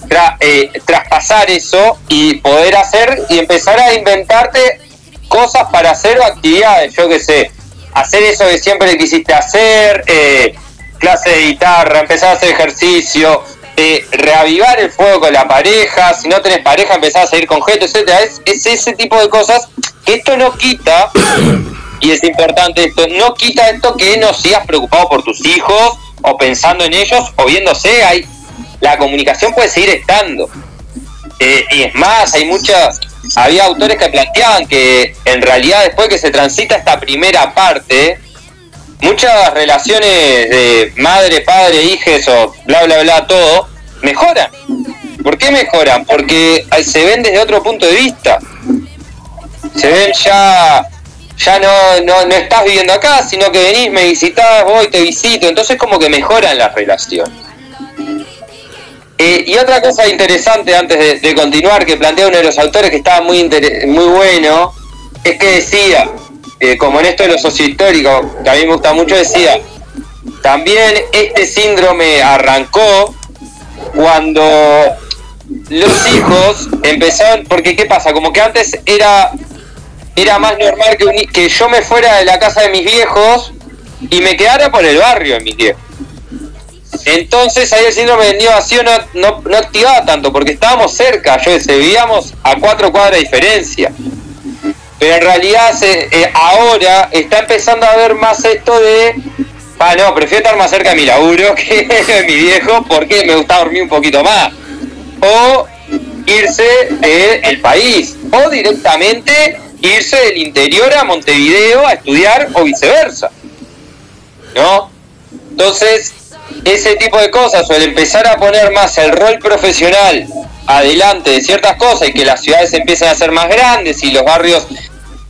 tra- eh, traspasar eso y poder hacer y empezar a inventarte cosas para hacer actividades, yo qué sé, hacer eso que siempre quisiste hacer, eh, clase de guitarra, empezar a hacer ejercicio, eh, reavivar el fuego con la pareja, si no tenés pareja empezar a salir con gente, etcétera, es, es ese tipo de cosas que esto no quita, y es importante esto, no quita esto que no sigas preocupado por tus hijos, o pensando en ellos, o viéndose, hay, la comunicación puede seguir estando. Eh, y es más, hay muchas, había autores que planteaban que en realidad después que se transita esta primera parte, muchas relaciones de madre, padre, hijes o bla, bla, bla, todo, mejoran. ¿Por qué mejoran? Porque se ven desde otro punto de vista. Se ven ya, ya no, no, no estás viviendo acá, sino que venís, me visitás, voy, te visito. Entonces como que mejoran las relaciones. Eh, y otra cosa interesante antes de, de continuar que plantea uno de los autores que estaba muy muy bueno es que decía, eh, como en esto de lo sociohistórico, que a mí me gusta mucho, decía, también este síndrome arrancó cuando los hijos empezaron, porque ¿qué pasa? Como que antes era era más normal que, yo me fuera de la casa de mis viejos y me quedara por el barrio de mis viejos. Entonces ahí el síndrome del nido vacío no, no, no activaba tanto porque estábamos cerca, yo sé, vivíamos a cuatro cuadras de diferencia. Pero en realidad se, eh, ahora está empezando a haber más esto de, ah no, prefiero estar más cerca de mi laburo que de mi viejo porque me gusta dormir un poquito más. O irse del país, o directamente irse del interior a Montevideo a estudiar o viceversa. ¿No? Entonces, ese tipo de cosas, o el empezar a poner más el rol profesional adelante de ciertas cosas y que las ciudades empiecen a ser más grandes y los barrios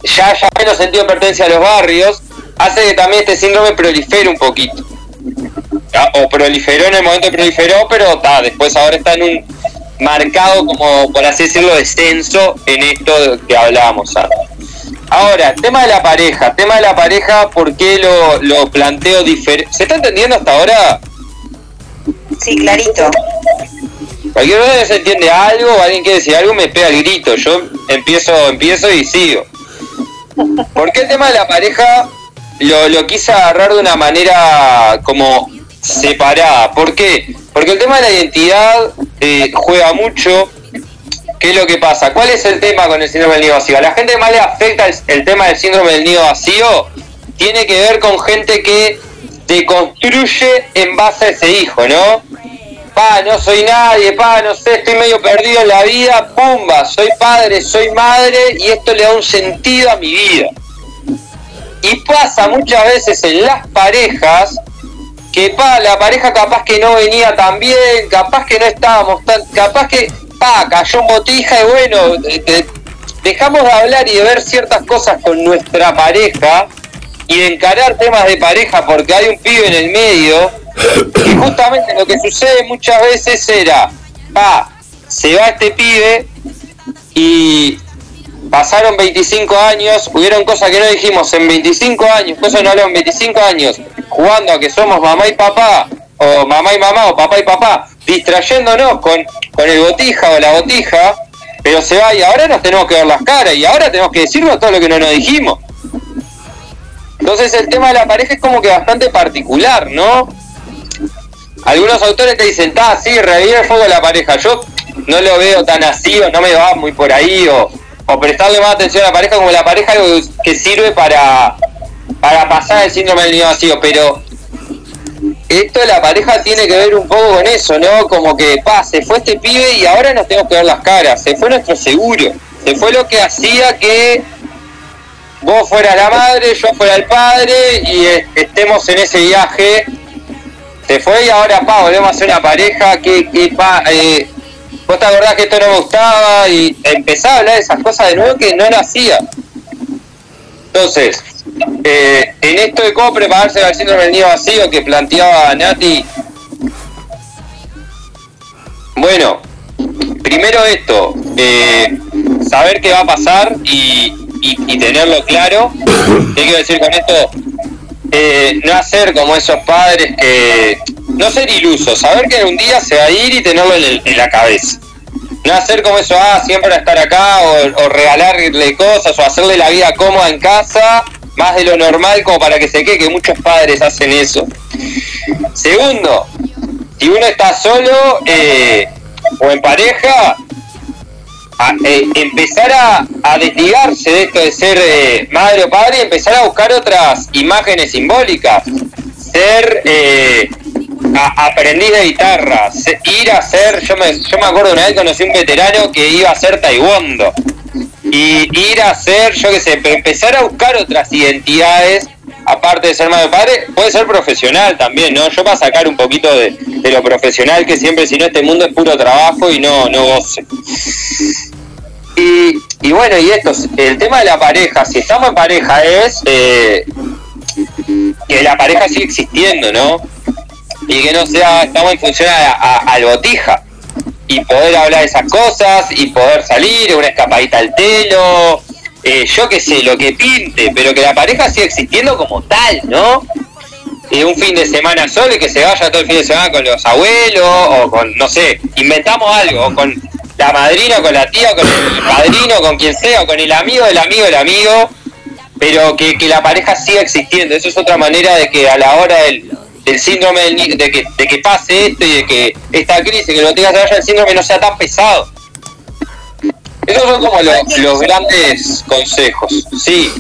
ya haya menos sentido de pertenencia a los barrios, hace que también este síndrome prolifere un poquito. ¿Ya? O proliferó en el momento que proliferó, pero ta, después ahora está en un marcado como, por así decirlo, descenso en esto que hablábamos antes. Ahora, tema de la pareja, tema de la pareja, ¿por qué lo, lo planteo diferente? ¿Se está entendiendo hasta ahora? Sí, clarito. Cualquier vez se entiende algo alguien quiere decir algo, me pega el grito. Yo empiezo, empiezo y sigo. ¿Por qué el tema de la pareja lo, lo quise agarrar de una manera como separada? ¿Por qué? Porque el tema de la identidad eh, juega mucho. ¿Qué es lo que pasa? ¿Cuál es el tema con el síndrome del nido vacío? A la gente más le afecta el, el tema del síndrome del nido vacío. Tiene que ver con gente que deconstruye en base a ese hijo, ¿no? Pa, no soy nadie, pa, no sé, estoy medio perdido en la vida, pumba, soy padre, soy madre y esto le da un sentido a mi vida. Y pasa muchas veces en las parejas que pa, la pareja capaz que no venía tan bien, capaz que no estábamos tan, capaz que pa, cayó botija y bueno, de- de- dejamos de hablar y de ver ciertas cosas con nuestra pareja y de encarar temas de pareja porque hay un pibe en el medio y justamente lo que sucede muchas veces era, pa, se va este pibe y pasaron 25 años, hubieron cosas que no dijimos en 25 años, cosas que no hablamos en 25 años, jugando a que somos mamá y papá, o mamá y mamá, o papá y papá, distrayéndonos con, con el botija o la botija, pero se va y ahora nos tenemos que ver las caras y ahora tenemos que decirnos todo lo que no nos dijimos. Entonces el tema de la pareja es como que bastante particular, ¿no? Algunos autores te dicen, está, sí, revive el fuego de la pareja. Yo no lo veo tan así o no me va muy por ahí o, o prestarle más atención a la pareja como la pareja algo que sirve para, para pasar el síndrome del niño vacío. Pero esto de la pareja tiene que ver un poco con eso, ¿no? Como que, pa, se fue este pibe y ahora nos tenemos que ver las caras. Se fue nuestro seguro. Se fue lo que hacía que vos fueras la madre, yo fuera el padre y eh, estemos en ese viaje. Se fue y ahora, pa, volvemos a ser una pareja que, que pa, eh, vos te acordás que esto no gustaba y empezaba a hablar de esas cosas de nuevo que no lo hacía. Entonces, eh, en esto de cómo prepararse para el síndrome del nido vacío que planteaba Nati, bueno, primero esto, eh, saber qué va a pasar y, y- y tenerlo claro. ¿Qué quiero decir con esto? Eh, no hacer como esos padres que... No ser ilusos, saber que un día se va a ir y tenerlo en, el- en la cabeza. No hacer como eso, ah, siempre a estar acá, o, o regalarle cosas, o hacerle la vida cómoda en casa, más de lo normal como para que se quede, que muchos padres hacen eso. Segundo, si uno está solo eh, o en pareja, a- eh, empezar a, a desligarse de esto de ser eh, madre o padre y empezar a buscar otras imágenes simbólicas. Ser eh, aprendiz de guitarra, ir a ser, yo me, yo me acuerdo una vez conocí un veterano que iba a hacer taekwondo. Y ir a ser, yo qué sé, empezar a buscar otras identidades, aparte de ser madre o padre, puede ser profesional también, ¿no? Yo para sacar un poquito de, de lo profesional, que siempre, si no, este mundo es puro trabajo y no, no goce. Y, y bueno, y esto, el tema de la pareja, si estamos en pareja es eh, que la pareja sigue existiendo, ¿no? Y que no sea, estamos en función a, a- al botija. Y poder hablar de esas cosas, y poder salir, una escapadita al telo, eh, yo qué sé, lo que pinte, pero que la pareja siga existiendo como tal, ¿no? Eh, un fin de semana solo y que se vaya todo el fin de semana con los abuelos, o con, no sé, inventamos algo, o con la madrina, con la tía, con el padrino, con quien sea, con el amigo del amigo del amigo, pero que, que la pareja siga existiendo. Eso es otra manera de que a la hora del, del síndrome del de que, de que pase esto y de que esta crisis, que no tenga que vaya el síndrome no sea tan pesado. Esos son como los, los grandes consejos. Sí,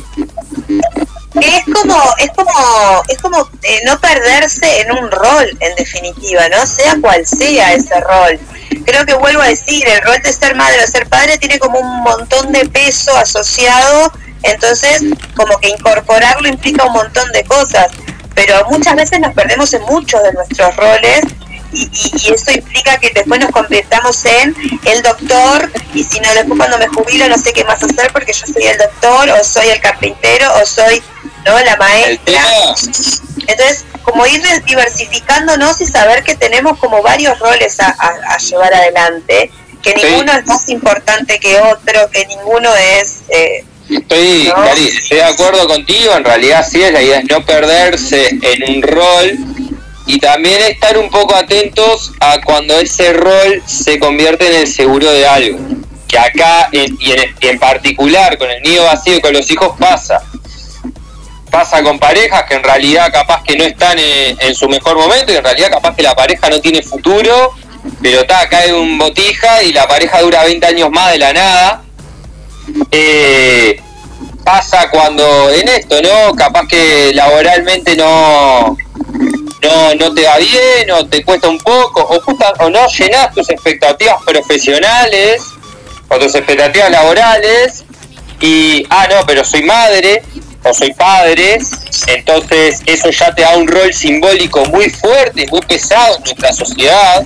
es como es como es como eh, no perderse en un rol en definitiva no sea cual sea ese rol creo que vuelvo a decir el rol de ser madre o ser padre tiene como un montón de peso asociado entonces como que incorporarlo implica un montón de cosas pero muchas veces nos perdemos en muchos de nuestros roles y, y- eso implica que después nos convirtamos en el doctor y si no después cuando me jubilo no sé qué más hacer porque yo soy el doctor o soy el carpintero o soy no la maestra entonces como ir diversificándonos y saber que tenemos como varios roles a, a- a llevar adelante que Sí. ninguno es más importante que otro que ninguno es eh, Estoy, No. Cari, estoy de acuerdo contigo, en realidad sí, la idea es no perderse en un rol y también estar un poco atentos a cuando ese rol se convierte en el seguro de algo. Que acá, en- y en, y en particular con el nido vacío y con los hijos pasa. Pasa con parejas que en realidad capaz que no están en, en su mejor momento y en realidad capaz que la pareja no tiene futuro, pero está, cae un botija y la pareja dura 20 años más de la nada eh, pasa cuando en esto, ¿no? Capaz que laboralmente no, no, no te va bien o te cuesta un poco o, o no llenas tus expectativas profesionales o tus expectativas laborales y, ah, no, pero soy madre o soy padre, entonces eso ya te da un rol simbólico muy fuerte muy pesado en nuestra sociedad.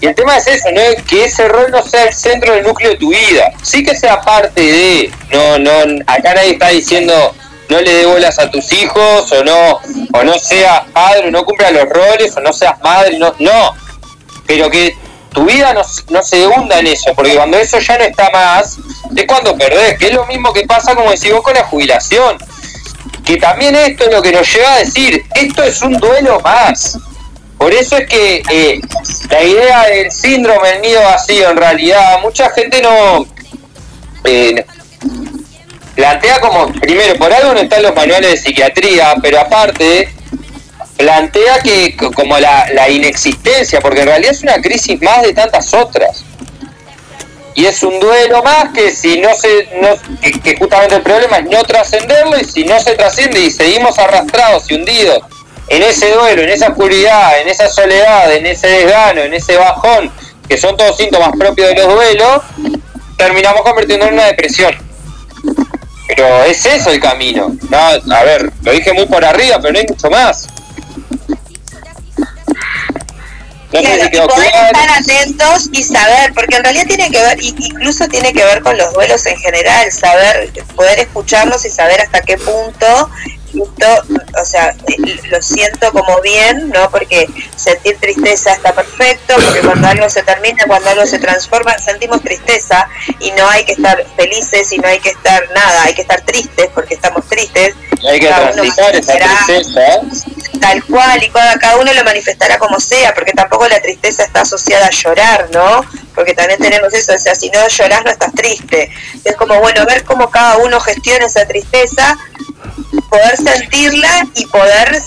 Y el tema es eso, ¿no? Que ese rol no sea el centro del núcleo de tu vida. Sí que sea parte de. No, no, acá nadie está diciendo no le dé bolas a tus hijos, o no, o no seas padre, no cumpla los roles, o no seas madre, no, no. Pero que tu vida no, no se hunda en eso, porque cuando eso ya no está más, es cuando perdés, que es lo mismo que pasa como decís vos con la jubilación. Que también esto es lo que nos lleva a decir, esto es un duelo más. Por eso es que eh, la idea del síndrome del nido vacío, en realidad, mucha gente no eh, plantea como, primero, por algo no están los manuales de psiquiatría, pero aparte plantea que como la, la inexistencia, porque en realidad es una crisis más de tantas otras. Y es un duelo más que si no se, no, que, justamente el problema es no trascenderlo y si no se trasciende y seguimos arrastrados y hundidos en ese duelo, en esa oscuridad, en esa soledad, en ese desgano, en ese bajón, que son todos síntomas propios de los duelos, terminamos convirtiendo en una depresión. Pero es eso el camino. No, a ver, lo dije muy por arriba, pero no hay mucho más. Claro, y poder estar atentos y saber, porque en realidad tiene que ver, incluso tiene que ver con los duelos en general, saber, poder escucharnos y saber hasta qué punto, esto, o sea, eh, lo siento como bien, ¿no? Porque sentir tristeza está perfecto, porque cuando algo se termina, cuando algo se transforma, sentimos tristeza y no hay que estar felices y no hay que estar nada, hay que estar tristes porque estamos tristes. Hay que transitar esa tristeza. tal cual y cada, cada uno lo manifestará como sea, porque tampoco la tristeza está asociada a llorar, ¿no? Porque también tenemos eso, o sea, si no llorás no estás triste. Es como, bueno, ver cómo cada uno gestiona esa tristeza, poder sentirla y poder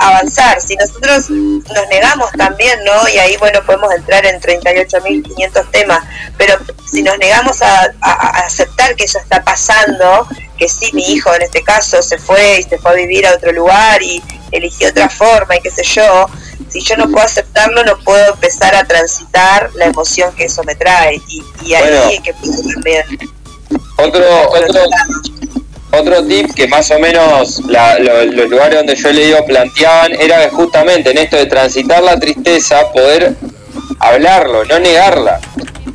avanzar. Si nosotros nos negamos también, ¿no? Y ahí, bueno, podemos entrar en 38.500 temas, pero si nos negamos a, a- a aceptar que eso está pasando, que sí, mi hijo en este caso se fue y se fue a vivir a otro lugar y eligió otra forma y qué sé yo, si yo no puedo aceptarlo, no puedo empezar a transitar la emoción que eso me trae. Y, y ahí Bueno. hay que también. Otro, otro, otro tip que más o menos la- lo- los lugares donde yo he leído planteaban era justamente en esto de transitar la tristeza, poder hablarlo, no negarla.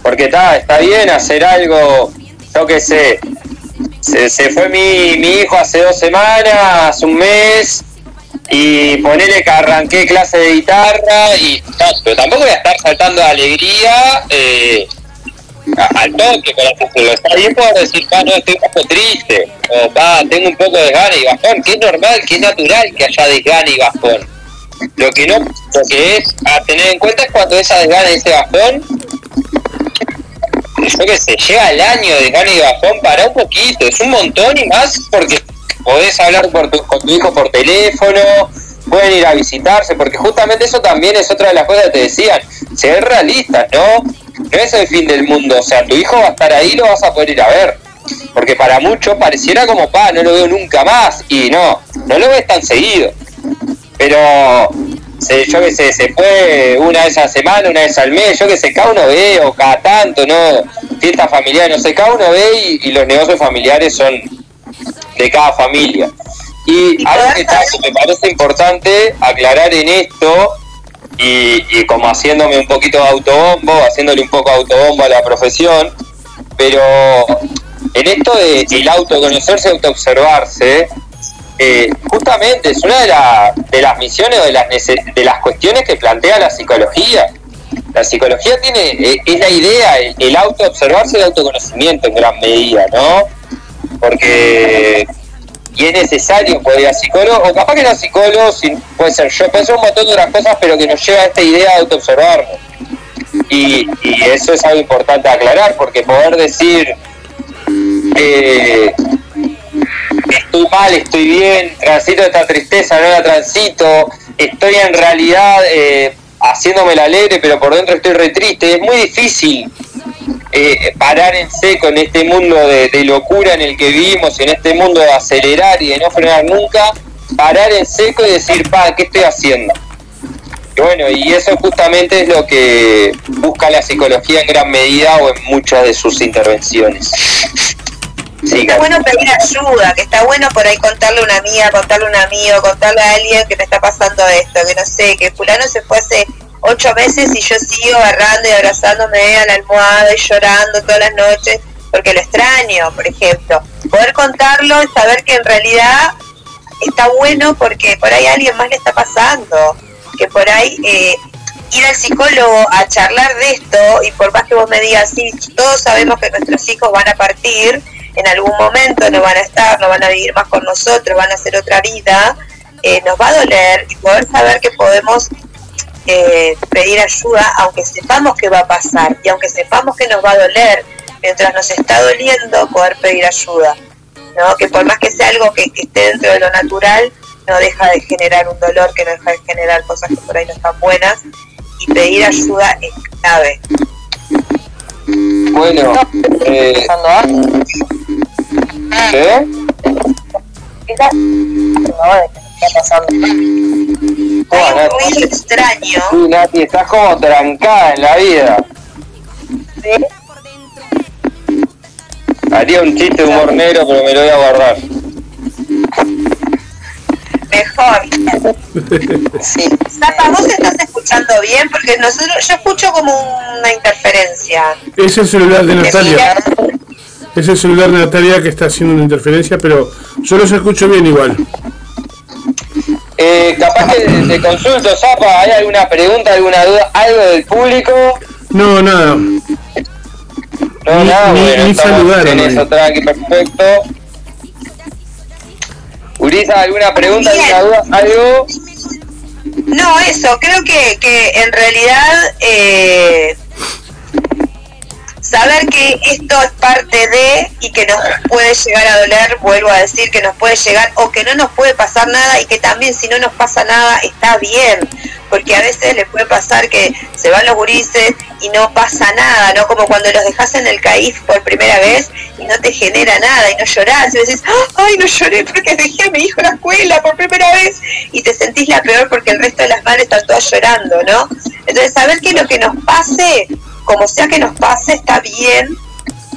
Porque está, está bien hacer algo, yo qué sé, se, se fue mi, mi hijo hace dos semanas, un mes, y ponele que arranqué clase de guitarra, y no, pero tampoco voy a estar saltando de alegría. Eh, al toque, así decirlo. Está bien poder decir, pa, no, estoy un poco triste, o pa, tengo un poco de desgane y bajón, que es normal, que es natural que haya desgane y bajón. Lo que no, lo que es a tener en cuenta es cuando esa desgane y ese bajón, yo que sé, llega el año de desgane y bajón, para un poquito, es un montón y más porque podés hablar por tu- con tu hijo por teléfono, pueden ir a visitarse, porque justamente eso también es otra de las cosas que te decían, ser realistas, ¿no? No es el fin del mundo, o sea, tu hijo va a estar ahí, lo vas a poder ir a ver. Porque para muchos pareciera como, pa, no lo veo nunca más, y no, no lo ves tan seguido. Pero, se, yo que sé, se fue una vez a la semana, una vez al mes, yo que sé, cada uno ve, o cada tanto, ¿no? Fiestas familiares, no sé, cada uno ve y, y los negocios familiares son de cada familia. Y algo que me parece importante aclarar en esto, y, y como haciéndome un poquito de autobombo, haciéndole un poco de autobombo a la profesión, pero en esto de el autoconocerse, autoobservarse, eh, justamente es una de, la- de las misiones o de las, de las cuestiones que plantea la psicología. La psicología tiene, eh, es la idea, el, el autoobservarse el autoconocimiento en gran medida, ¿no? Porque y es necesario poder ir a psicólogo, o capaz que no psicólogo, puede ser yo, puede ser un montón de otras cosas, pero que nos lleva a esta idea de autoobservarnos. Y, y eso es algo importante aclarar, porque poder decir, eh, estoy mal, estoy bien, transito esta tristeza, no la transito, estoy en realidad eh, haciéndome la alegre, pero por dentro estoy re triste, es muy difícil eh, parar en seco en este mundo de, de locura en el que vivimos, en este mundo de acelerar y de no frenar nunca, parar en seco y decir, pa, ¿qué estoy haciendo? Y bueno, y eso justamente es lo que busca la psicología en gran medida o en muchas de sus intervenciones. Sí, Está bueno pedir ayuda, que está bueno por ahí contarle a una amiga, contarle a un amigo, contarle a alguien que me está pasando esto, que no sé, que fulano se fue hace ocho meses y yo sigo agarrando y abrazándome a la almohada y llorando todas las noches porque lo extraño, por ejemplo. Poder contarlo y saber que en realidad está bueno porque por ahí a alguien más le está pasando, que por ahí eh, ir al psicólogo a charlar de esto y por más que vos me digas, sí, todos sabemos que nuestros hijos van a partir, en algún momento no van a estar, no van a vivir más con nosotros, van a hacer otra vida, eh, nos va a doler y poder saber que podemos eh, pedir ayuda aunque sepamos que va a pasar y aunque sepamos que nos va a doler, mientras nos está doliendo, poder pedir ayuda. ¿no? Que por más que sea algo que, que esté dentro de lo natural, no deja de generar un dolor, que no deja de generar cosas que por ahí no están buenas y pedir ayuda es clave. Bueno, eh, Pasando a- ¿qué? Está pasando. Ruido extraño. Sí, Nati, estás como trancada en la vida. Sí, Haría un chiste de humor negro, pero me lo voy a guardar. Mejor. Sí. Zapa, vos estás escuchando bien porque nosotros yo escucho como una interferencia. Es el celular de Natalia. Es el celular de Natalia que está haciendo una interferencia, pero yo los escucho bien igual. Eh, capaz que te consulto, Zapa, ¿hay alguna pregunta, alguna duda, algo del público? No, nada. No, Ni- nada, ni- bueno, ni saludaron en eso, tranqui, perfecto. Urisa, ¿alguna pregunta, Bien. alguna duda, algo? No, eso, creo que, que en realidad eh, saber que esto es parte de y que nos puede llegar a doler, vuelvo a decir que nos puede llegar o que no nos puede pasar nada y que también si no nos pasa nada está bien, porque a veces les puede pasar que se van los gurises y no pasa nada, ¿no? Como cuando los dejas en el CAIF por primera vez y no te genera nada y no llorás y decís, ay, no lloré porque dejé a mi hijo en la escuela por primera vez y te sentís la peor porque el resto de las madres están todas llorando, ¿no? Entonces, saber que lo que nos pase, como sea que nos pase, está bien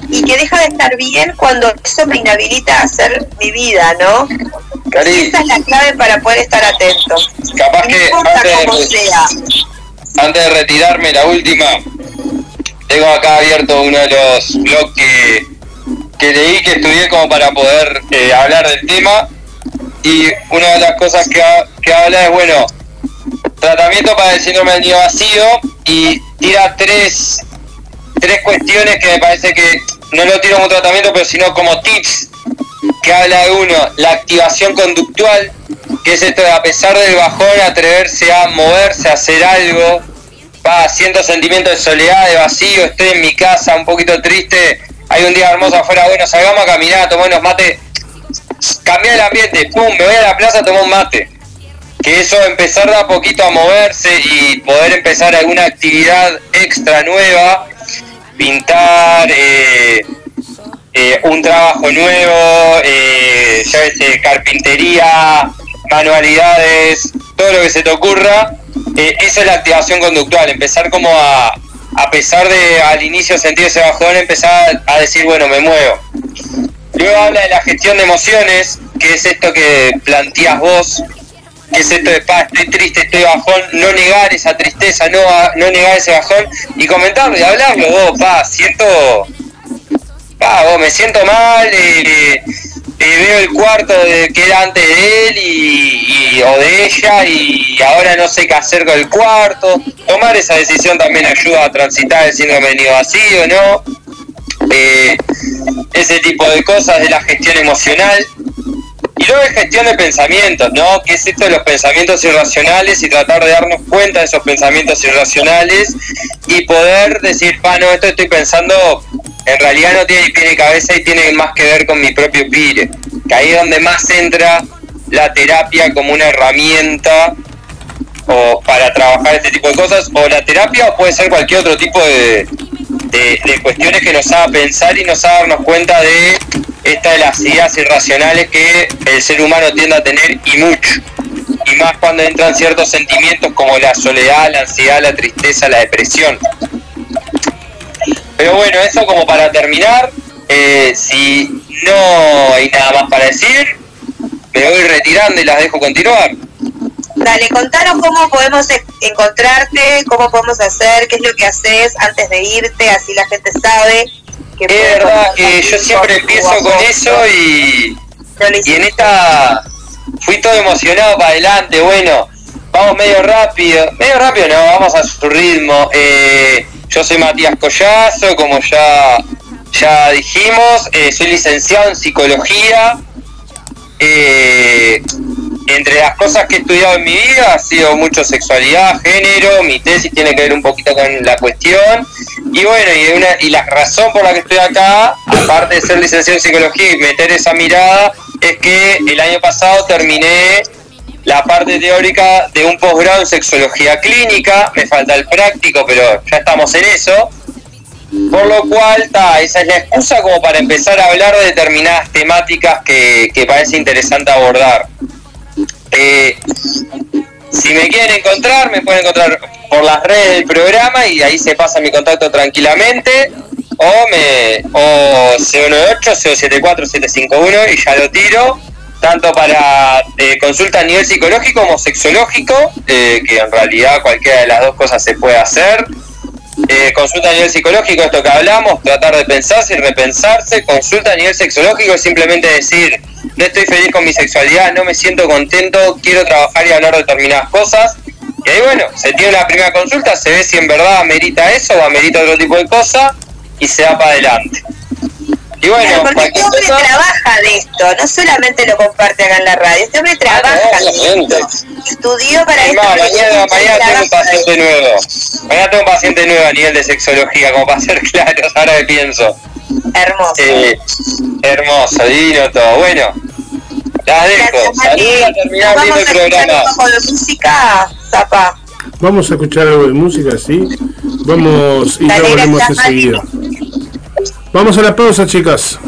y que deja de estar bien cuando eso me inhabilita a hacer mi vida, ¿no? Cari, Esa es la clave para poder estar atento. capaz No que antes de, sea. antes de retirarme, la última, tengo acá abierto uno de los blogs que, que leí, que estudié como para poder eh, hablar del tema. Y una de las cosas que, ha- que habla es, bueno, tratamiento para el síndrome del nido vacío y tira tres, tres cuestiones que me parece que no lo tiro como tratamiento, pero sino como tips, que habla de uno, la activación conductual, que es esto de a pesar del bajón atreverse a moverse, a hacer algo, va, siento sentimiento de soledad, de vacío, estoy en mi casa un poquito triste, hay un día hermoso afuera, bueno, salgamos a caminar, a tomar unos mates, cambia el ambiente, pum, me voy a la plaza a un mate. Que eso empezar de a poquito a moverse y poder empezar alguna actividad extra nueva, pintar, eh, eh, un trabajo nuevo, eh, ya ves, carpintería, manualidades, todo lo que se te ocurra, esa es la activación conductual, empezar como a, a pesar de al inicio sentir ese bajón, empezar a decir, bueno, me muevo. Luego habla de la gestión de emociones, que es esto que planteas vos, que es esto de, pa, estoy triste, estoy bajón, no negar esa tristeza, no, no negar ese bajón, y comentarlo y hablarlo, vos, pa, siento, pa, vos, me siento mal, eh, eh, veo el cuarto de, que era antes de él y, y- o de ella y ahora no sé qué hacer con el cuarto. Tomar esa decisión también ayuda a transitar el síndrome de nido vacío, ¿no? Eh, ese tipo de cosas de la gestión emocional. Y luego hay gestión de pensamientos, ¿no? Que es esto de los pensamientos irracionales y tratar de darnos cuenta de esos pensamientos irracionales y poder decir, pa, no, esto estoy pensando, en realidad no tiene pie ni cabeza y tiene más que ver con mi propio pire. Que ahí es donde más entra la terapia como una herramienta o para trabajar este tipo de cosas, o la terapia o puede ser cualquier otro tipo de, de, cuestiones que nos haga pensar y nos haga darnos cuenta de esta de las ideas irracionales que el ser humano tiende a tener y mucho. Y más cuando entran ciertos sentimientos como la soledad, la ansiedad, la tristeza, la depresión. Pero bueno, eso como para terminar, eh, si no hay nada más para decir, me voy retirando y las dejo continuar. Dale, contanos cómo podemos e- encontrarte, cómo podemos hacer, qué es lo que haces antes de irte, así la gente sabe. Que Es verdad que yo siempre empiezo con eso y, No y en esta fui todo emocionado para adelante, bueno, vamos medio rápido, medio rápido no, vamos a su ritmo. Eh, yo soy Matías Collazo, como ya, ya dijimos, eh, soy licenciado en psicología. Eh, entre las cosas que he estudiado en mi vida ha sido mucho sexualidad, género, mi tesis tiene que ver un poquito con la cuestión. Y bueno, y, la razón por la que estoy acá, aparte de ser licenciado en psicología y meter esa mirada, es que el año pasado terminé la parte teórica de un posgrado en sexología clínica, me falta el práctico, pero ya estamos en eso. Por lo cual, esa es la excusa como para empezar a hablar de determinadas temáticas que parece interesante abordar. Eh, si me quieren encontrar, me pueden encontrar por las redes del programa y ahí se pasa mi contacto tranquilamente. O me o 098 074 751 y ya lo tiro. tanto para eh, consulta a nivel psicológico como sexológico, eh, que en realidad cualquiera de las dos cosas se puede hacer. Consulta a nivel psicológico, esto que hablamos, tratar de pensarse y repensarse. Consulta a nivel sexológico es simplemente decir, no estoy feliz con mi sexualidad, no me siento contento, quiero trabajar y hablar de determinadas cosas. Y ahí bueno, se tiene una primera consulta, se ve si en verdad amerita eso o amerita otro tipo de cosa y se va para adelante. Y bueno, porque este hombre cosa- trabaja de esto, no solamente lo comparte acá en la radio, este hombre trabaja de obviamente. esto, estudió para Es esto. mañana, mañana tengo un de paciente nuevo. Mañana tengo un paciente nuevo a nivel de sexología, como para ser claros, ahora que pienso. Hermoso. Eh, hermoso, divino todo. Bueno, las dejo. A terminar vamos el a escuchar programa. un poco de música, Zapa. Vamos a escuchar algo de música, sí. Vamos y ya volvemos enseguida. Vamos a la pausa, chicas.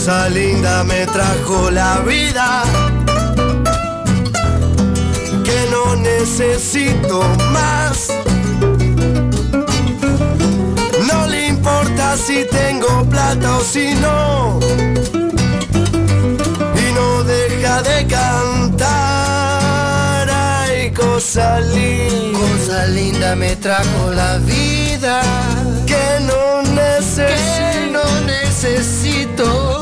Cosa linda me trajo la vida que no necesito más. No le importa si tengo plata o si no. Y no deja de cantar. Ay, cosa linda. Cosa linda me trajo la vida. Que no necesito. no necesito.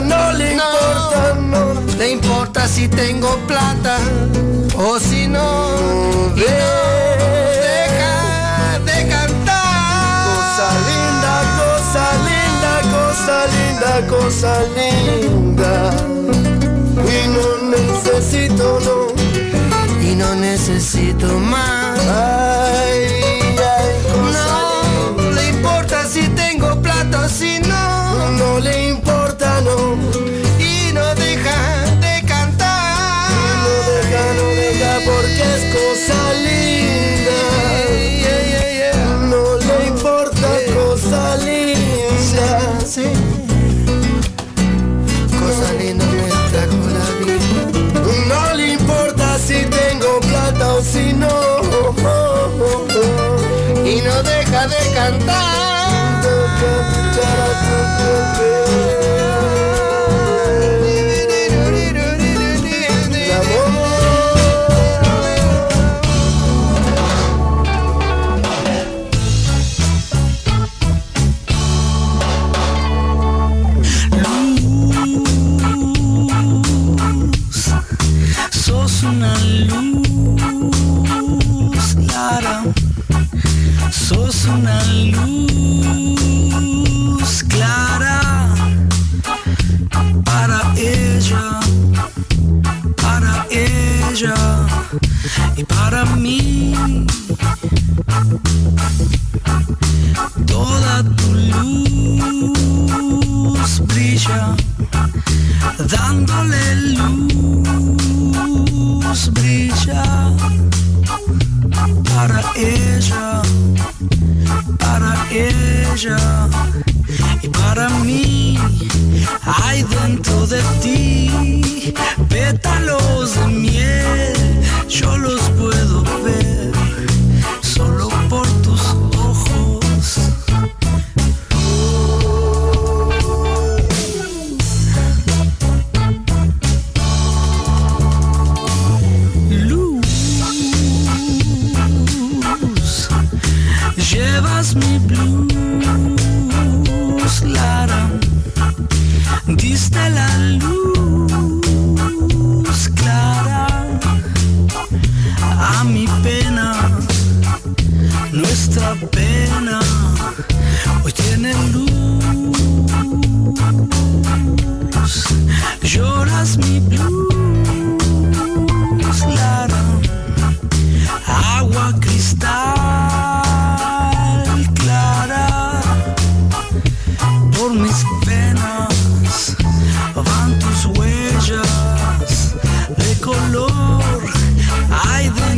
No le importa, no le importa, no. Le importa si tengo plata o si no. No deja de cantar. Cosa linda, cosa linda, cosa linda, cosa linda y no necesito no y no necesito más. ay ay cosa No le importa si tengo plata o si no. no le importa de cantar.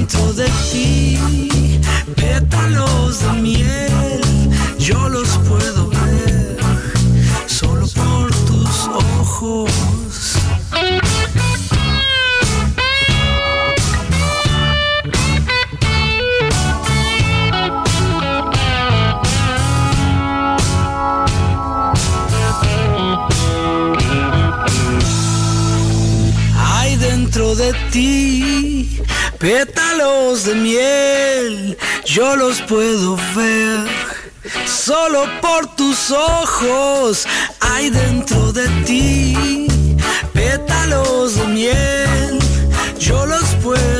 Dentro de ti. Pétalos de miel pétalos de miel, yo los puedo ver. Solo por tus ojos hay dentro de ti pétalos de miel, yo los puedo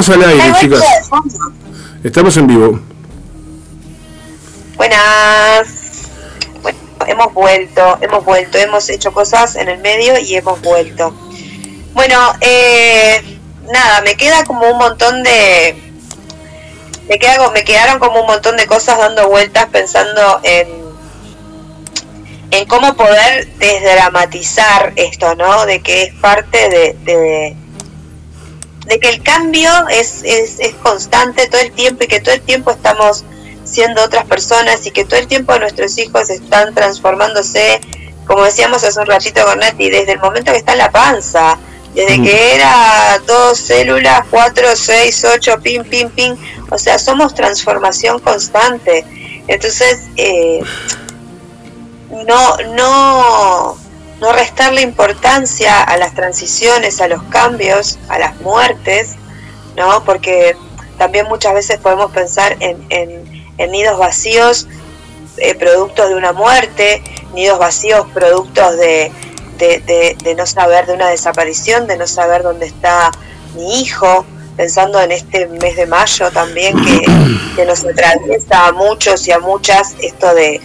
Volvemos al aire, chicas. Estamos en vivo. Buenas. Bueno, hemos vuelto, hemos vuelto, hemos hecho cosas en el medio y hemos vuelto. Bueno, eh, nada, me queda como un montón de... Me, queda, me quedaron como un montón de cosas dando vueltas pensando en, en cómo poder desdramatizar esto, ¿no? De que es parte de, de, de que el cambio es, es, es constante todo el tiempo y que todo el tiempo estamos siendo otras personas y que todo el tiempo nuestros hijos están transformándose, como decíamos hace un ratito con Nati, desde el momento que está en la panza, desde Mm. que era dos células, cuatro, seis, ocho, pim, pim, pim, o sea, somos transformación constante. Entonces, eh, no, no, no restarle importancia a las transiciones, a los cambios, a las muertes, ¿no? Porque también muchas veces podemos pensar en, en, nidos vacíos, eh, productos de una muerte, nidos vacíos, productos de, de, de- de no saber, de una desaparición, de no saber dónde está mi hijo, pensando en este mes de mayo también que, que nos atraviesa a muchos y a muchas esto de,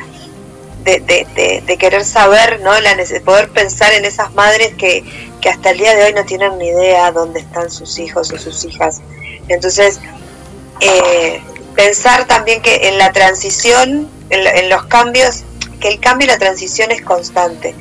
de, de- de- de querer saber, ¿no? La poder pensar en esas madres que, que hasta el día de hoy no tienen ni idea dónde están sus hijos o sus hijas. Entonces, eh, pensar también que en la transición, en, en los cambios, que el cambio y la transición es constante.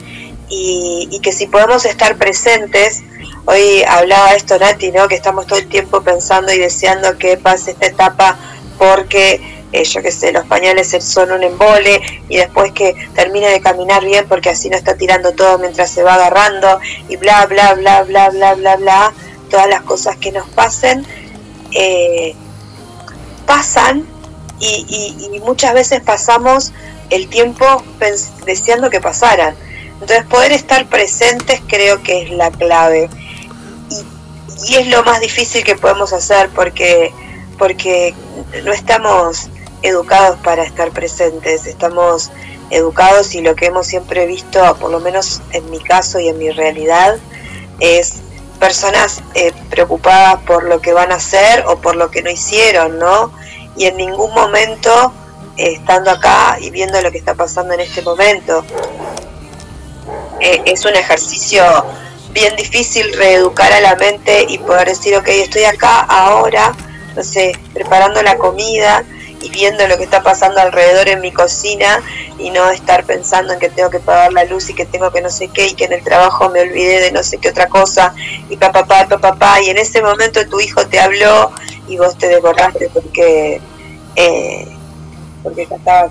Y, y que si podemos estar presentes, hoy hablaba esto Nati, ¿no? que estamos todo el tiempo pensando y deseando que pase esta etapa porque, eh, yo qué sé, los pañales son un embole y después que termine de caminar bien porque así no está tirando todo mientras se va agarrando y bla, bla, bla, bla, bla, bla, bla, todas las cosas que nos pasen. eh, pasan y, y- y muchas veces pasamos el tiempo deseando que pasaran. Entonces poder estar presentes creo que es la clave. Y, y es lo más difícil que podemos hacer porque, porque no estamos educados para estar presentes, estamos educados y lo que hemos siempre visto, por lo menos en mi caso y en mi realidad, es personas eh, preocupadas por lo que van a hacer o por lo que no hicieron, ¿no? Y en ningún momento, eh, estando acá y viendo lo que está pasando en este momento, eh, es un ejercicio bien difícil reeducar a la mente y poder decir, ok, estoy acá ahora, no sé, preparando la comida y viendo lo que está pasando alrededor en mi cocina y no estar pensando en que tengo que pagar la luz y que tengo que no sé qué y que en el trabajo me olvidé de no sé qué otra cosa y papá, papá, papá, y en ese momento tu hijo te habló y vos te desbordaste porque, eh, porque ya estaba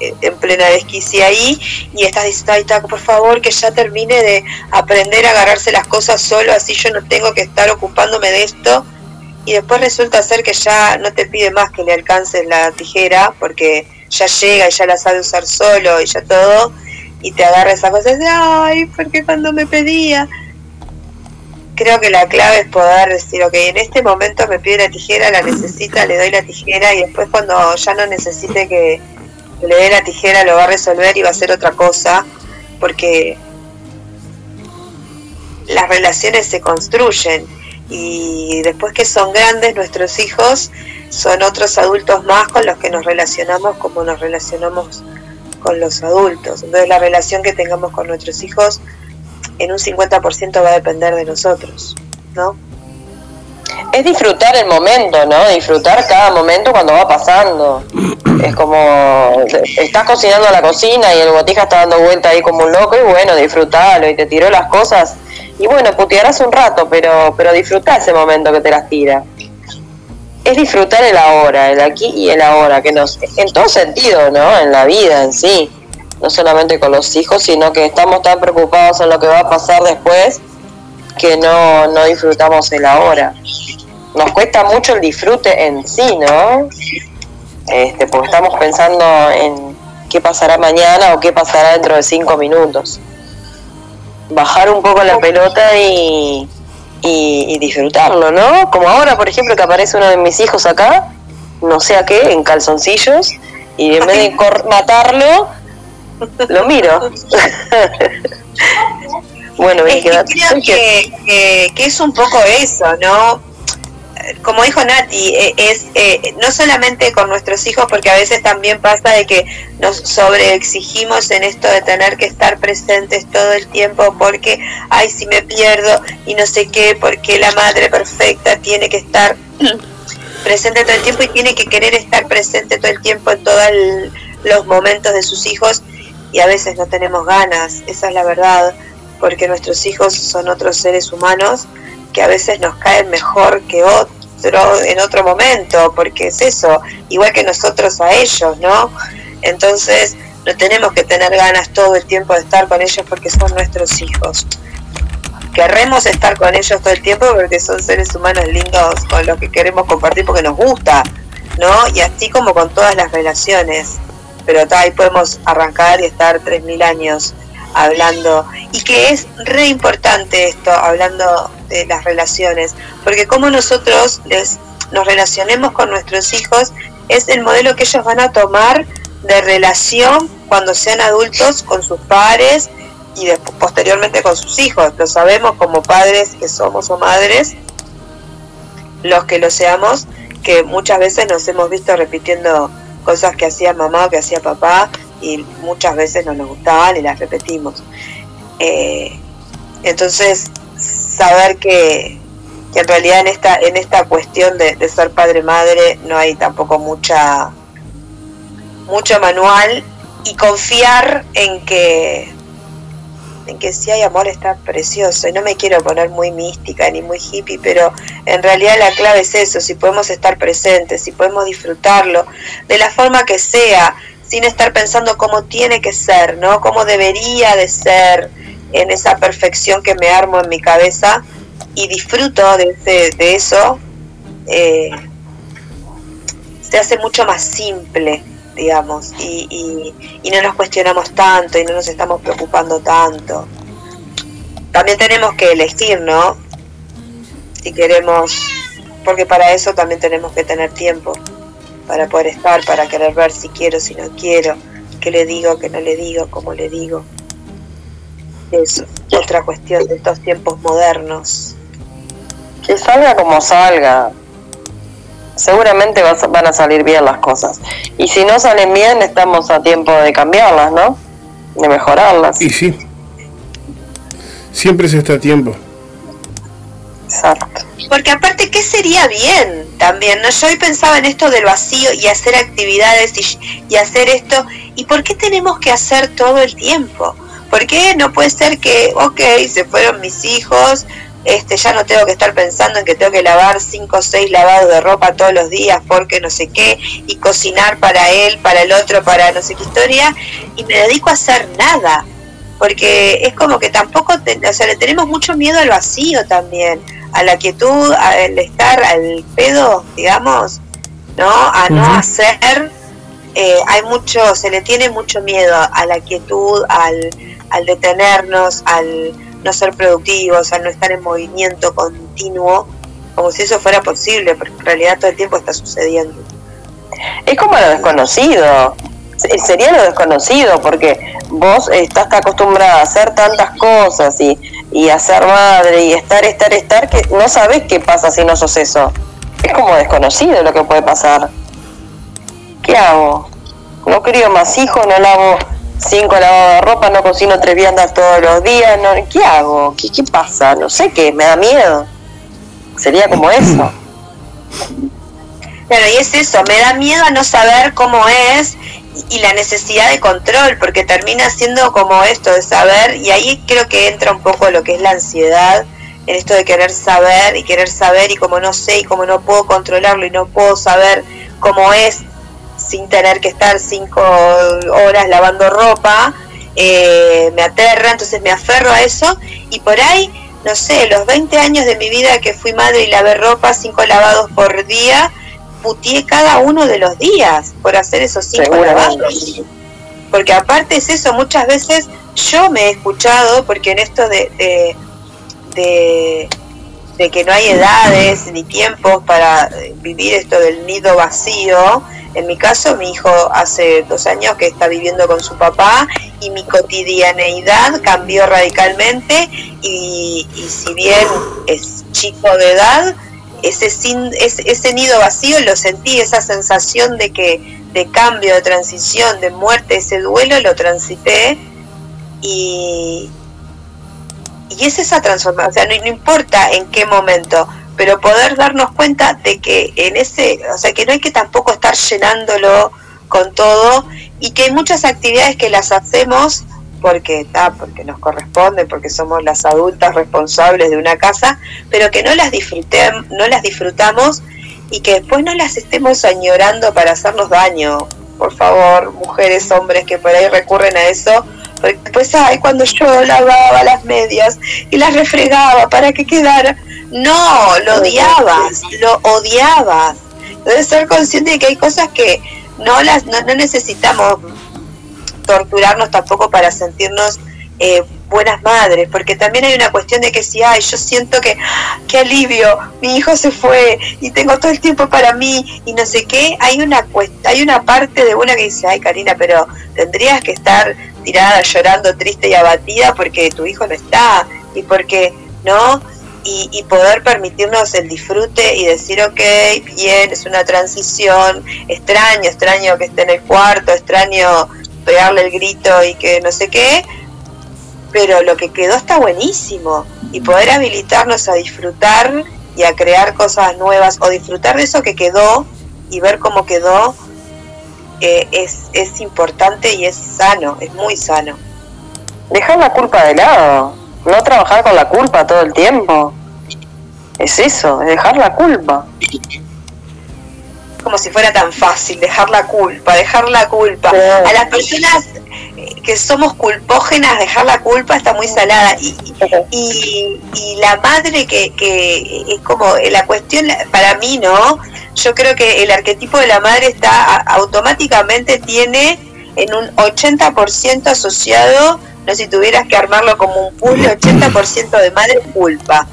eh, en plena desquicia ahí y estás diciendo, ay, Taco, por favor, que ya termine de aprender a agarrarse las cosas solo, así yo no tengo que estar ocupándome de esto. Y después resulta ser que ya no te pide más que le alcances la tijera, porque ya llega y ya la sabe usar solo y ya todo. y te agarra esa cosa de, ay, porque cuando me pedía. Creo que la clave es poder decir, ok, en este momento me pide la tijera, la necesita, le doy la tijera y después cuando ya no necesite que le dé la tijera lo va a resolver y va a hacer otra cosa, porque las relaciones se construyen y después que son grandes nuestros hijos son otros adultos más con los que nos relacionamos como nos relacionamos con los adultos. Entonces la relación que tengamos con nuestros hijos en un 50% va a depender de nosotros, ¿no? Es disfrutar el momento, ¿no? Disfrutar cada momento cuando va pasando. Es como, estás cocinando la cocina y el botija está dando vuelta ahí como un loco y bueno, disfrutalo y te tiró las cosas. Y bueno, putearás un rato, pero, pero disfruta ese momento que te las tira. Es disfrutar el ahora, el aquí y el ahora, que nos, en todo sentido, ¿no? En la vida en sí. No solamente con los hijos, sino que estamos tan preocupados en lo que va a pasar después que no, no disfrutamos el ahora. Nos cuesta mucho el disfrute en sí, ¿no? Este, porque estamos pensando en qué pasará mañana o qué pasará dentro de cinco minutos. Bajar un poco la pelota y, y, y disfrutarlo, ¿no? Como ahora, por ejemplo, que aparece uno de mis hijos acá, no sé a qué, en calzoncillos, y en vez de matarlo, lo miro. bueno, Es que creo que, que- que es un poco eso, ¿no? Como dijo Nati, eh, es eh, no solamente con nuestros hijos, porque a veces también pasa de que nos sobreexigimos en esto de tener que estar presentes todo el tiempo, porque, ay, si me pierdo y no sé qué, porque la madre perfecta tiene que estar presente todo el tiempo y tiene que querer estar presente todo el tiempo en todos los momentos de sus hijos y a veces no tenemos ganas, esa es la verdad, porque nuestros hijos son otros seres humanos que a veces nos caen mejor que otro en otro momento, porque es eso, igual que nosotros a ellos, ¿no? Entonces no tenemos que tener ganas todo el tiempo de estar con ellos porque son nuestros hijos. Querremos estar con ellos todo el tiempo porque son seres humanos lindos con los que queremos compartir porque nos gusta, ¿no? Y así como con todas las relaciones. Pero ahí podemos arrancar y estar 3.000 años hablando. Y que es re importante esto, hablando de las relaciones, porque como nosotros les, nos relacionemos con nuestros hijos es el modelo que ellos van a tomar de relación cuando sean adultos con sus padres y después, posteriormente con sus hijos. Lo sabemos como padres que somos o madres, los que lo seamos, que muchas veces nos hemos visto repitiendo cosas que hacía mamá o que hacía papá y muchas veces no nos gustaban y las repetimos. Eh, entonces, saber que, que en realidad en esta, en esta cuestión de, de ser padre-madre no hay tampoco mucha mucho manual y confiar en que en que si hay amor está precioso y no me quiero poner muy mística ni muy hippie pero en realidad la clave es eso si podemos estar presentes si podemos disfrutarlo de la forma que sea sin estar pensando cómo tiene que ser no cómo debería de ser en esa perfección que me armo en mi cabeza y disfruto de, ese- de eso eh, se hace mucho más simple digamos, y, y, y no nos cuestionamos tanto y no nos estamos preocupando tanto. También tenemos que elegir, ¿no? Si queremos, porque para eso también tenemos que tener tiempo, para poder estar, para querer ver si quiero, si no quiero, qué le digo, qué no le digo, cómo le digo. Es otra cuestión de estos tiempos modernos. Que salga como salga. Seguramente vas van a salir bien las cosas. Y si no salen bien, estamos a tiempo de cambiarlas, ¿no? De mejorarlas. Y sí. Siempre se está a tiempo. Porque aparte, ¿qué sería bien también? ¿no? Yo hoy pensaba en esto del vacío y hacer actividades y, hacer esto. ¿Y por qué tenemos que hacer todo el tiempo? ¿Por qué no puede ser que, ok, se fueron mis hijos, este, ya no tengo que estar pensando en que tengo que lavar cinco o seis lavados de ropa todos los días porque no sé qué, y cocinar para él, para el otro, para no sé qué historia, y me dedico a hacer nada? Porque es como que tampoco, te- o sea, le tenemos mucho miedo al vacío también, a la quietud, al estar al pedo, digamos, ¿no? A no hacer eh, hay mucho, se le tiene mucho miedo a la quietud, al, al detenernos, al no ser productivos, al no estar en movimiento continuo, como si eso fuera posible, porque en realidad todo el tiempo está sucediendo. Es como lo desconocido. Se- Sería lo desconocido, porque vos estás acostumbrada a hacer tantas cosas y, y a ser madre y estar, estar, estar, que no sabes qué pasa si no sos eso. Es como desconocido lo que puede pasar. ¿Qué hago? No crío más hijos, no lavo cinco lavados de ropa, no cocino tres viandas todos los días. No, ¿Qué hago? ¿Qué, ¿Qué pasa? No sé qué, me da miedo. Sería como eso. Claro, y es eso, me da miedo a no saber cómo es y, la necesidad de control, porque termina siendo como esto de saber, y ahí creo que entra un poco lo que es la ansiedad, en esto de querer saber y querer saber, y como no sé y como no puedo controlarlo y no puedo saber cómo es sin tener que estar cinco horas lavando ropa, eh, me aterra, entonces me aferro a eso, y por ahí, no sé, los 20 años de mi vida que fui madre y lavé ropa, cinco lavados por día, putié cada uno de los días por hacer esos cinco lavados. Porque aparte es eso, muchas veces yo me he escuchado, porque en esto de, de, de, de que no hay edades ni tiempos para eh, vivir esto del nido vacío, en mi caso mi hijo hace dos años que está viviendo con su papá y mi cotidianeidad cambió radicalmente y, y si bien es chico de edad, ese, sin, ese, ese nido vacío lo sentí, esa sensación de que de cambio, de transición, de muerte, ese duelo lo transité y, y es esa transformación, o sea, no, no importa en qué momento, pero poder darnos cuenta de que en ese, o sea, que no hay que tampoco estar llenándolo con todo y que hay muchas actividades que las hacemos porque está, porque nos corresponde, porque somos las adultas responsables de una casa, pero que no las disfrutem, no las disfrutamos y que después no las estemos añorando para hacernos daño. Por favor, mujeres, hombres que por ahí recurren a eso, porque después, ay, cuando yo lavaba las medias y las refregaba para que quedara, no, lo odiabas, lo odiabas. Debes ser consciente de que hay cosas que no las no, no necesitamos torturarnos tampoco para sentirnos eh, buenas madres, porque también hay una cuestión de que si, ay, yo siento que, qué alivio, mi hijo se fue y tengo todo el tiempo para mí y no sé qué, hay una hay una parte de una que dice, ay, Karina, pero tendrías que estar tirada llorando, triste y abatida porque tu hijo no está y porque, ¿no? Y, y poder permitirnos el disfrute y decir, ok, bien, es una transición, extraño, extraño que esté en el cuarto, extraño pegarle el grito y que no sé qué, pero lo que quedó está buenísimo y poder habilitarnos a disfrutar y a crear cosas nuevas o disfrutar de eso que quedó y ver cómo quedó eh, es, es importante y es sano, es muy sano. Dejar la culpa de lado, no trabajar con la culpa todo el tiempo. Es eso, es dejar la culpa. Como si fuera tan fácil dejar la culpa, dejar la culpa. A las personas que somos culpógenas, dejar la culpa está muy salada. Y, y, y la madre que, que es como eh, la cuestión, para mí, ¿no? Yo creo que el arquetipo de la madre está automáticamente tiene en un 80% asociado, no si tuvieras que armarlo como un puzzle, 80% de madre culpa.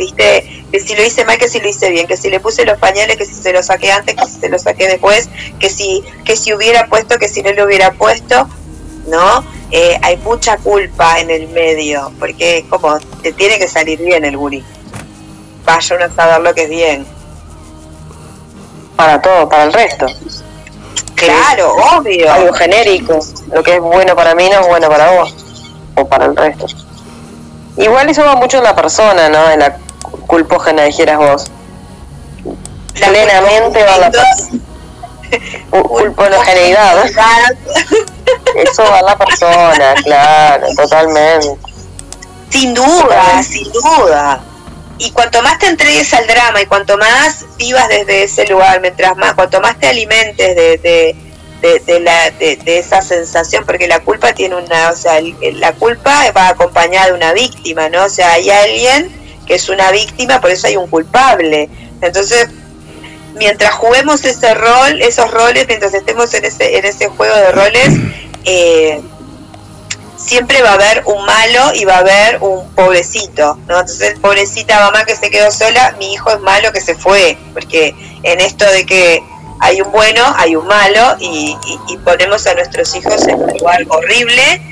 ¿Viste? Que si lo hice mal, que si lo hice bien, que si le puse los pañales, que si se los saqué antes, que si se los saqué después, que si, que si hubiera puesto, que si no lo hubiera puesto, ¿no? Eh, hay mucha culpa en el medio, porque es como, te tiene que salir bien el guri. Vaya uno a saber lo que es bien. Para todo, para el resto. Claro, obvio. Algo genérico. Lo que es bueno para mí no es bueno para vos. O para el resto. Igual eso va mucho en la persona, ¿no? En la culpógena, dijeras vos. Plenamente va la persona. Culpogeneidad. Eso va a la persona, claro, totalmente. Sin duda, sin duda. Y cuanto más te entregues al drama y cuanto más vivas desde ese lugar, mientras más, cuanto más te alimentes de, de, de, de la, de, de esa sensación, porque la culpa tiene una, o sea, la culpa va acompañada de una víctima, ¿no? O sea, hay alguien es una víctima, por eso hay un culpable. Entonces, mientras juguemos ese rol, esos roles, mientras estemos en ese, en ese juego de roles, eh, siempre va a haber un malo y va a haber un pobrecito, ¿no? Entonces, pobrecita mamá que se quedó sola, mi hijo es malo que se fue, porque en esto de que hay un bueno, hay un malo y, y- y ponemos a nuestros hijos en un lugar horrible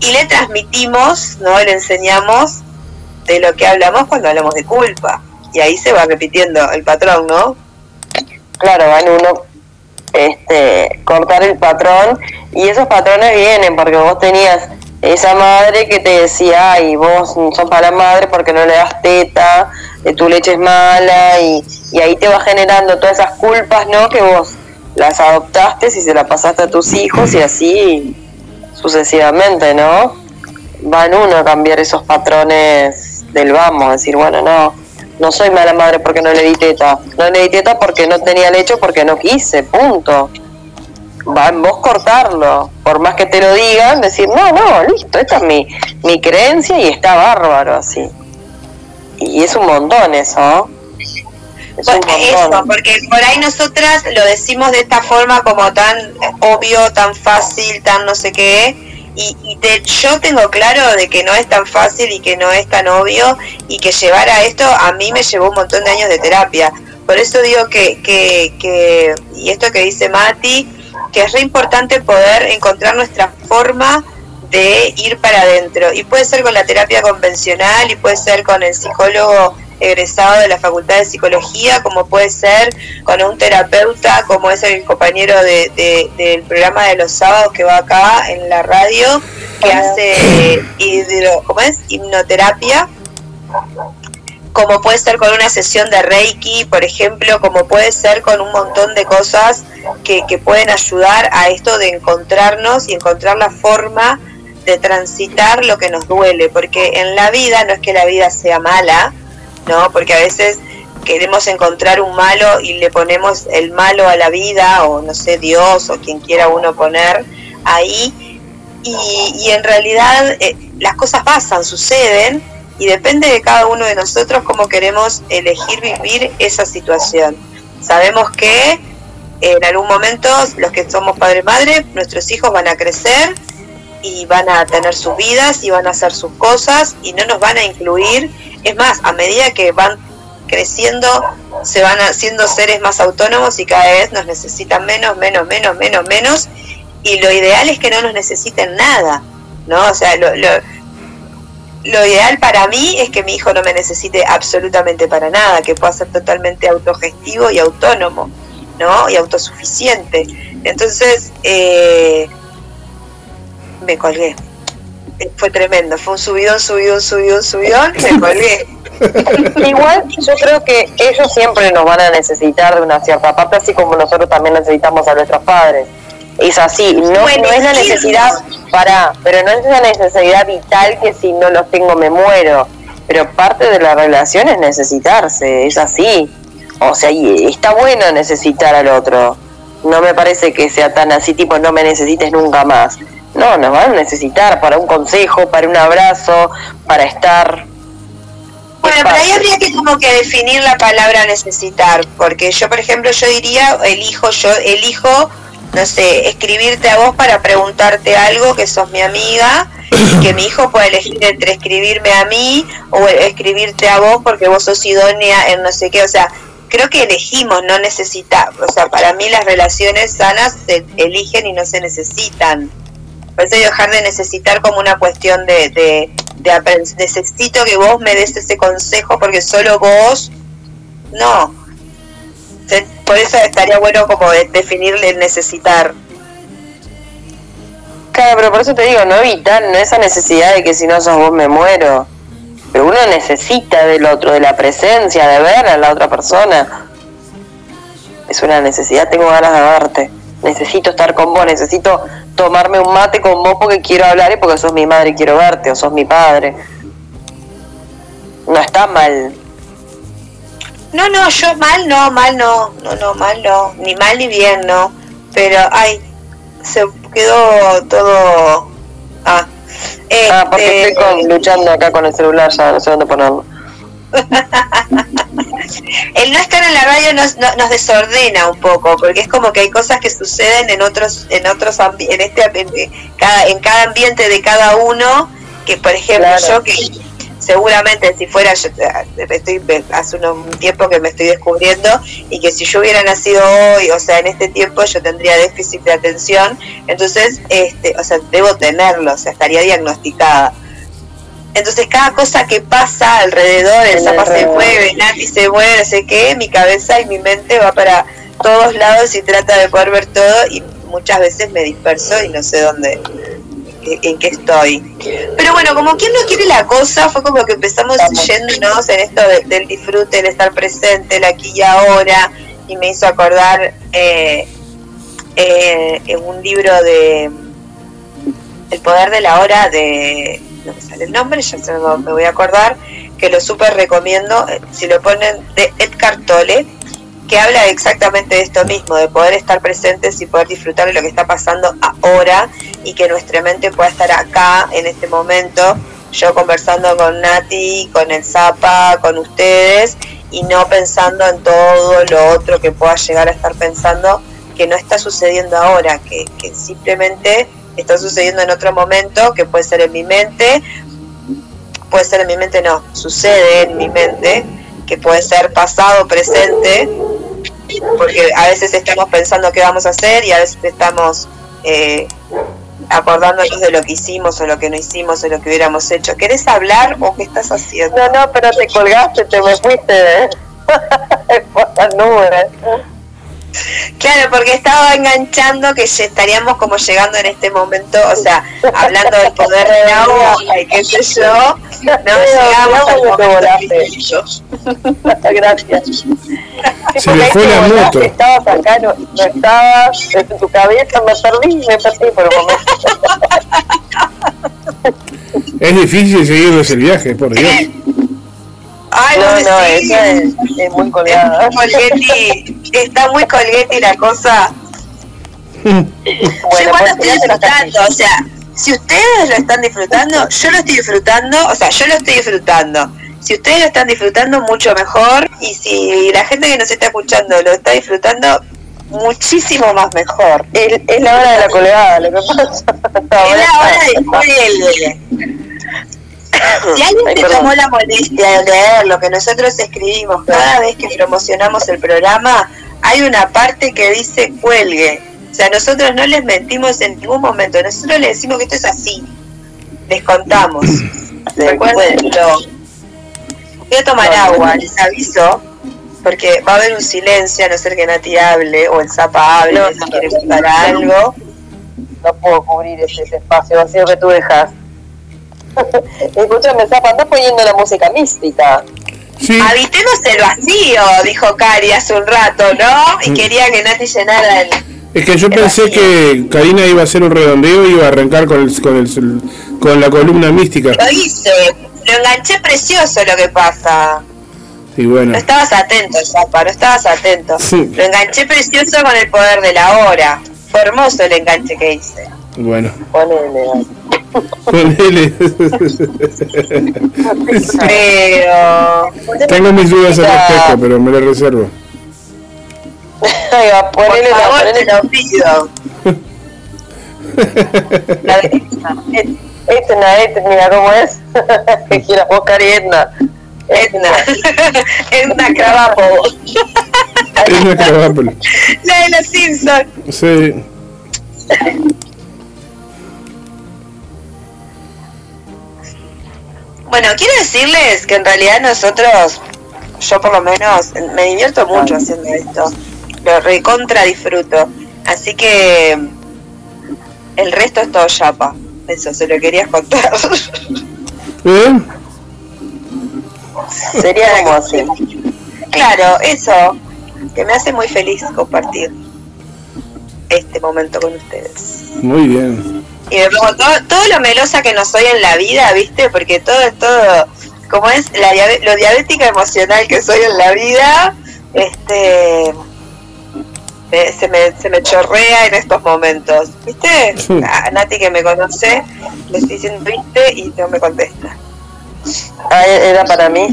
y le transmitimos, ¿no? Le enseñamos de lo que hablamos cuando hablamos de culpa. Y ahí se va repitiendo el patrón, ¿no? Claro, va en uno este, cortar el patrón y esos patrones vienen porque vos tenías esa madre que te decía, ay, vos sos para la madre porque no le das teta, eh, tu leche es mala y, y ahí te va generando todas esas culpas, ¿no? Que vos las adoptaste y se la pasaste a tus hijos y así sucesivamente, ¿no? Va en uno a cambiar esos patrones del vamos, decir, bueno, no, no soy mala madre porque no le di teta, no le di teta porque no tenía leche, porque no quise, punto. Va en vos cortarlo, por más que te lo digan, decir, no, no, listo, esta es mi, mi creencia y está bárbaro así. Y es un montón eso, eso, porque por ahí nosotras lo decimos de esta forma como tan obvio, tan fácil, tan no sé qué. Y, y te- yo tengo claro de que no es tan fácil y que no es tan obvio y que llevar a esto a mí me llevó un montón de años de terapia. Por eso digo que, que, que y esto que dice Mati, que es re importante poder encontrar nuestra forma de ir para adentro. Y puede ser con la terapia convencional y puede ser con el psicólogo egresado de la Facultad de Psicología, como puede ser con un terapeuta, como es el compañero de, de- del programa de los sábados que va acá en la radio, que hace hidro, ¿cómo es? hipnoterapia como puede ser con una sesión de Reiki, por ejemplo, como puede ser con un montón de cosas que, que pueden ayudar a esto de encontrarnos y encontrar la forma de transitar lo que nos duele, porque en la vida no es que la vida sea mala, ¿no? Porque a veces queremos encontrar un malo y le ponemos el malo a la vida, o no sé, Dios, o quien quiera uno poner ahí, y, y en realidad eh, las cosas pasan, suceden, y depende de cada uno de nosotros cómo queremos elegir vivir esa situación. Sabemos que en algún momento los que somos padre madre, nuestros hijos van a crecer y van a tener sus vidas y van a hacer sus cosas y no nos van a incluir. Es más, a medida que van creciendo, se van haciendo seres más autónomos y cada vez nos necesitan menos, menos, menos, menos, menos. Y lo ideal es que no nos necesiten nada, ¿no? O sea, lo, lo, lo ideal para mí es que mi hijo no me necesite absolutamente para nada, que pueda ser totalmente autogestivo y autónomo, ¿no? Y autosuficiente. Entonces, eh, me colgué. Eh, Fue tremendo, fue un subidón, subidón, subidón, subidón, me colgué. Igual yo creo que ellos siempre nos van a necesitar de una cierta parte, así como nosotros también necesitamos a nuestros padres. Es así, no, no es la necesidad para, pero no es la necesidad vital que si no los tengo me muero. Pero parte de la relación es necesitarse, es así. O sea, y está bueno necesitar al otro. No me parece que sea tan así, tipo, no me necesites nunca más. No, nos van a necesitar para un consejo, para un abrazo, para estar. Bueno, pero ahí habría que como que definir la palabra necesitar, porque yo, por ejemplo, yo diría, elijo, yo elijo, no sé, escribirte a vos para preguntarte algo, que sos mi amiga, y que mi hijo pueda elegir entre escribirme a mí o escribirte a vos porque vos sos idónea en no sé qué, o sea, creo que elegimos, no necesitamos, o sea, para mí las relaciones sanas se eligen y no se necesitan. Por eso dejar de necesitar como una cuestión de, de, de necesito que vos me des ese consejo porque solo vos, no. Por eso estaría bueno como de- definirle el necesitar. Claro, pero por eso te digo, no evitar, no esa necesidad de que si no sos vos me muero. Pero uno necesita del otro, de la presencia, de ver a la otra persona. Es una necesidad, tengo ganas de verte. Necesito estar con vos, necesito tomarme un mate con vos porque quiero hablar y porque sos mi madre y quiero verte, o sos mi padre. No está mal. No, no, yo mal no, mal no, no, no, mal no, ni mal ni bien no. Pero, ay, se quedó todo... Ah, Ah, porque este, estoy con- luchando acá con el celular, ya no sé dónde ponerlo. el no estar en la radio nos, no- nos desordena un poco, porque es como que hay cosas que suceden en otros, en otros en este en cada, en cada ambiente de cada uno, que por ejemplo Claro. yo que seguramente si fuera yo eh, estoy hace uno- un tiempo que me estoy descubriendo y que si yo hubiera nacido hoy, o sea, en este tiempo yo tendría déficit de atención, entonces este, o sea, debo tenerlo, o sea, estaría diagnosticada. Entonces cada cosa que pasa alrededor, el Zapa se mueve, Nati se mueve, no sé qué, mi cabeza y mi mente va para todos lados y trata de poder ver todo y muchas veces me disperso y no sé dónde, en, en qué estoy. Pero bueno, como quien no quiere la cosa, fue como que empezamos yéndonos en esto de- del disfrute, el estar presente, el aquí y ahora, y me hizo acordar eh, eh, en un libro de El poder de la hora de no me sale el nombre, ya se me, me voy a acordar, que lo súper recomiendo, eh, si lo ponen, de Edgar Tolle, que habla exactamente de esto mismo, de poder estar presentes y poder disfrutar de lo que está pasando ahora y que nuestra mente pueda estar acá en este momento, yo conversando con Nati, con el Zapa, con ustedes y no pensando en todo lo otro que pueda llegar a estar pensando que no está sucediendo ahora, que, que simplemente está sucediendo en otro momento, que puede ser en mi mente, puede ser en mi mente, no, sucede en mi mente, que puede ser pasado, presente, porque a veces estamos pensando qué vamos a hacer y a veces estamos eh, acordándonos de lo que hicimos o lo que no hicimos o lo que hubiéramos hecho. ¿Querés hablar o qué estás haciendo? No, no, pero te colgaste, te me fuiste ¿eh? nubes. Claro, porque estaba enganchando que estaríamos como llegando en este momento, o sea, hablando del poder de la hoja y qué sé yo, no llegamos al momento Gracias. Se le fue la moto. Estabas acá, no, no estabas en tu cabeza, me perdí, me perdí por un momento. Es difícil seguirles el viaje, por Dios. Ay, No, no, esa es, es muy colgada. Está muy colguetti la cosa. yo Bueno, igual pues lo estoy disfrutando, o sea, si ustedes lo están disfrutando, yo lo estoy disfrutando, o sea, yo lo estoy disfrutando. Si ustedes lo están disfrutando, mucho mejor. Y si la gente que nos está escuchando lo está disfrutando, muchísimo más mejor. Es, es la hora de la colgada, lo que pasa. Es la hora de. Si alguien perdón. tomó la molestia de leer lo que nosotros escribimos cada vez que promocionamos el programa, hay una parte que dice cuelgue. O sea, nosotros no les mentimos en ningún momento, nosotros les decimos que esto es así. Les contamos. Recuérdenlo. Voy a tomar agua, les aviso, porque va a haber un silencio a no ser que Nati hable o el Zapa hable, No, si quiere contar algo. No puedo cubrir ese, ese espacio vacío que tú dejas. Escúchame, Zapa, anda poniendo la música mística. Sí, Habitemos el vacío, dijo Cari hace un rato, ¿no? Y quería que Nati llenara el... es que yo pensé que Karina iba a hacer un redondeo y iba a arrancar con, el, con, el, con la columna mística. Lo hice, lo enganché precioso lo que pasa. Y bueno, No estabas atento, Zapa, no estabas atento. Sí. Lo enganché precioso con el poder de la hora. Fue hermoso el enganche que hice. bueno. Ponele. Ponele. Pero... Tengo mis dudas al respecto, pero me lo reservo. Ahí va, Por ponele la, ponele lo pido. La de- Et- Etna, Etna, ¿cómo es? que quieras buscar Etna. Edna. Edna Cravapo. Es una caravápola. La de los Simpsons. Sí. Bueno, quiero decirles que en realidad nosotros, yo por lo menos, me divierto mucho haciendo esto. Lo recontra disfruto. Así que el resto es todo chapa. Eso se lo querías contar. ¿Eh? Sería como así. claro, eso. Que me hace muy feliz compartir este momento con ustedes. Muy bien. Y me pongo todo, todo lo melosa que no soy en la vida, ¿viste? Porque todo es todo, como es la lo diabética emocional que soy en la vida, este me- se, me, se me chorrea en estos momentos, ¿viste? Sí. A Nati que me conoce, le estoy diciendo, ¿viste? Y no me contesta. Ah, era para mí.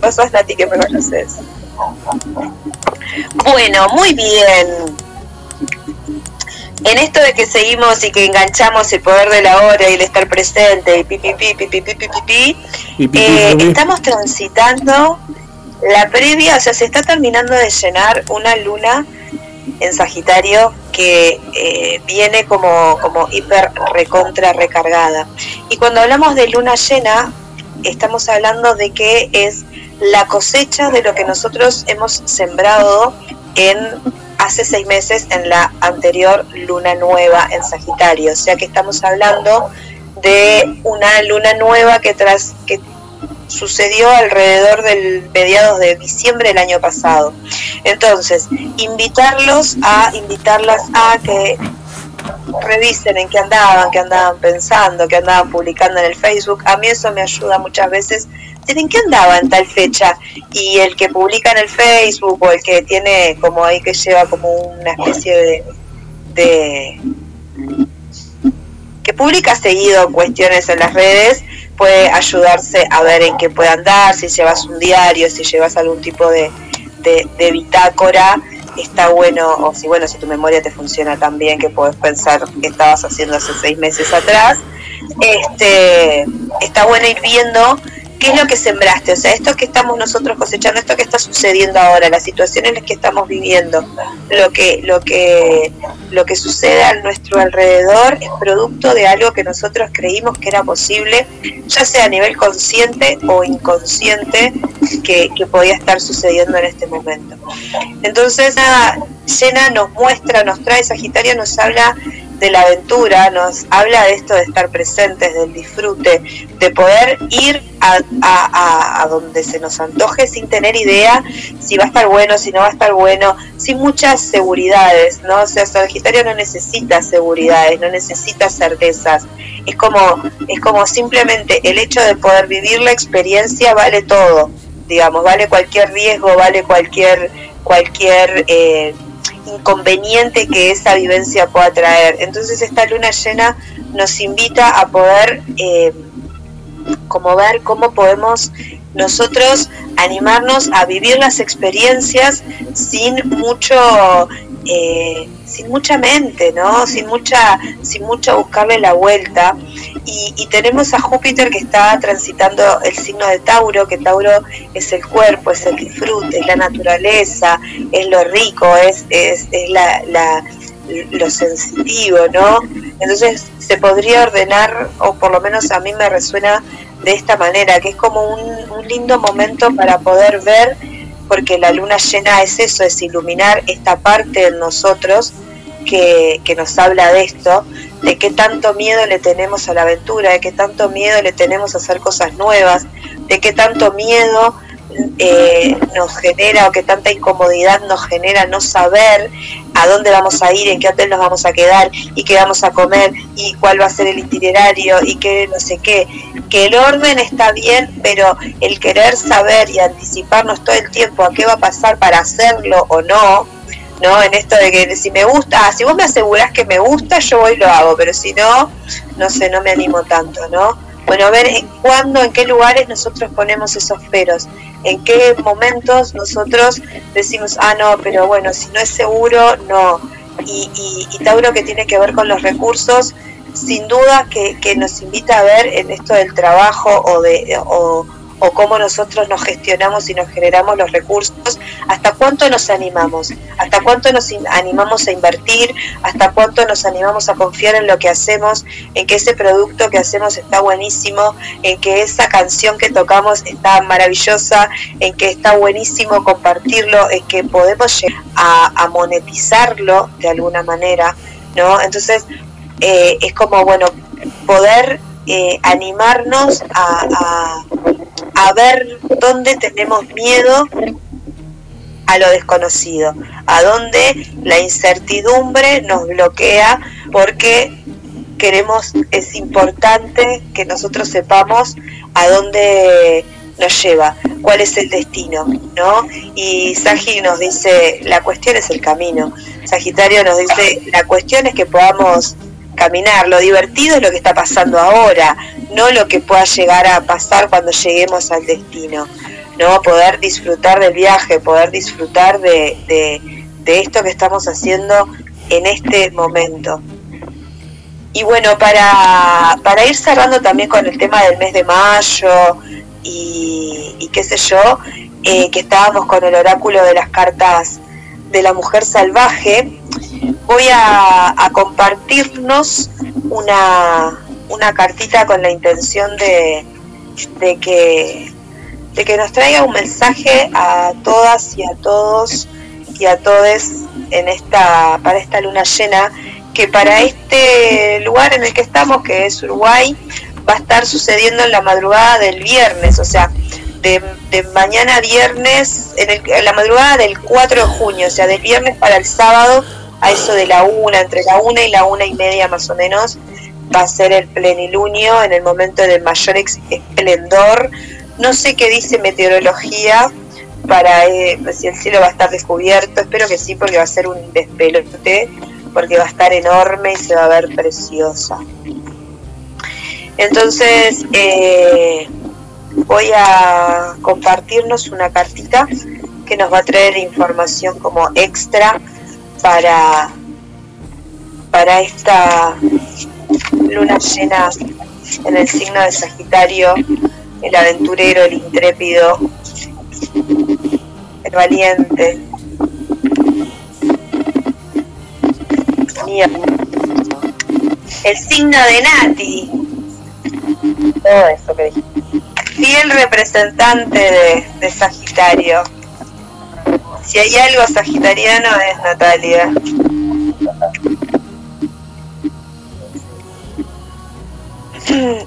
Vos sos Nati que me conoces. Bueno, muy bien en esto de que seguimos y que enganchamos el poder de la hora y el estar presente y pi, estamos transitando la previa, o sea, se está terminando de llenar una luna en Sagitario que eh, viene como, como hiper recontra recargada. Y cuando hablamos de luna llena, estamos hablando de que es la cosecha de lo que nosotros hemos sembrado en hace seis meses en la anterior luna nueva en Sagitario. O sea que estamos hablando de una luna nueva que tras que sucedió alrededor del mediados de diciembre del año pasado. Entonces, invitarlos a invitarlas a que revisen en qué andaban, qué andaban pensando, qué andaban publicando en el Facebook. A mí eso me ayuda muchas veces. ¿En qué andaba en tal fecha? Y el que publica en el Facebook o el que tiene como ahí que lleva como una especie de, que publica seguido cuestiones en las redes puede ayudarse a ver en qué puede andar, si llevas un diario, si llevas algún tipo de, de, de bitácora, está bueno, o si bueno, si tu memoria te funciona tan bien que puedes pensar que estabas haciendo hace seis meses atrás, este está bueno ir viendo qué es lo que sembraste, o sea, esto que estamos nosotros cosechando, esto que está sucediendo ahora, las situaciones en las que estamos viviendo, lo que, lo que, lo que sucede a nuestro alrededor es producto de algo que nosotros creímos que era posible, ya sea a nivel consciente o inconsciente, que, podía estar sucediendo en este momento. Entonces, nada, Llena nos muestra, nos trae Sagitario, nos habla de la aventura, nos habla de esto de estar presentes, del disfrute, de poder ir a, donde se nos antoje sin tener idea si va a estar bueno, si no va a estar bueno, sin muchas seguridades, ¿no? O sea, Sagitario no necesita seguridades, no necesita certezas. Es como, es como simplemente el hecho de poder vivir la experiencia vale todo, digamos, vale cualquier riesgo, vale cualquier, cualquier eh, inconveniente que esa vivencia pueda traer. Entonces esta luna llena nos invita a poder eh, como ver cómo podemos nosotros animarnos a vivir las experiencias sin mucho eh, sin mucha mente, ¿no? Sin mucha, sin mucho buscarle la vuelta. Y, y tenemos a Júpiter que está transitando el signo de Tauro, que Tauro es el cuerpo, es el disfrute, es la naturaleza, es lo rico, es, es, es la, la- lo sensitivo, ¿no? Entonces se podría ordenar, o por lo menos a mí me resuena de esta manera, que es como un, un lindo momento para poder ver, porque la luna llena es eso, es iluminar esta parte en nosotros que, que nos habla de esto, de qué tanto miedo le tenemos a la aventura, de qué tanto miedo le tenemos a hacer cosas nuevas, de qué tanto miedo eh, nos genera o qué tanta incomodidad nos genera no saber a dónde vamos a ir, en qué hotel nos vamos a quedar y qué vamos a comer y cuál va a ser el itinerario y qué no sé qué. Que el orden está bien, pero el querer saber y anticiparnos todo el tiempo a qué va a pasar para hacerlo o no, ¿no? En esto de que si me gusta, ah, si vos me asegurás que me gusta, yo voy y lo hago, pero si no, no sé, no me animo tanto, ¿no? Bueno, a ver en cuándo, en qué lugares nosotros ponemos esos peros, en qué momentos nosotros decimos, ah, no, pero bueno, si no es seguro, no. Y, y, y Tauro que tiene que ver con los recursos, sin duda que, que nos invita a ver en esto del trabajo o de o, o cómo nosotros nos gestionamos y nos generamos los recursos, hasta cuánto nos animamos, hasta cuánto nos animamos a invertir, hasta cuánto nos animamos a confiar en lo que hacemos, en que ese producto que hacemos está buenísimo, en que esa canción que tocamos está maravillosa, en que está buenísimo compartirlo, en que podemos llegar a, monetizarlo de alguna manera, ¿no? Entonces, eh, es como, bueno, poder eh, animarnos a, a ver dónde tenemos miedo a lo desconocido, a dónde la incertidumbre nos bloquea porque queremos, es importante que nosotros sepamos a dónde nos lleva, cuál es el destino, ¿no? Y Sagi nos dice, la cuestión es el camino. Sagitario nos dice, la cuestión es que podamos caminar. Lo divertido es lo que está pasando ahora, no lo que pueda llegar a pasar cuando lleguemos al destino. ¿no? Poder disfrutar del viaje, poder disfrutar de, de- esto que estamos haciendo en este momento. Y bueno, para, para ir cerrando también con el tema del mes de mayo y, y qué sé yo, eh, que estábamos con el oráculo de las cartas de la mujer salvaje, voy a, compartirnos una, una cartita con la intención de, de que, de que nos traiga un mensaje a todas y a todos y a todes en esta, para esta luna llena, que para este lugar en el que estamos, que es Uruguay, va a estar sucediendo en la madrugada del viernes, o sea, de, de mañana viernes, en, el- en la madrugada del 4 de junio, o sea, del viernes para el sábado, a eso de la una, entre la una y la una y media más o menos, va a ser el plenilunio en el momento de mayor esplendor. No sé qué dice meteorología para eh, si el cielo va a estar descubierto, espero que sí, porque va a ser un despelote, porque va a estar enorme y se va a ver preciosa. Entonces, eh, voy a compartirnos una cartita que nos va a traer información como extra para, para esta luna llena en el signo de Sagitario, el aventurero, el intrépido, el valiente. El signo de Nati. Todo eso. Fiel representante de Sagitario. Si hay algo sagitariano es Natalia.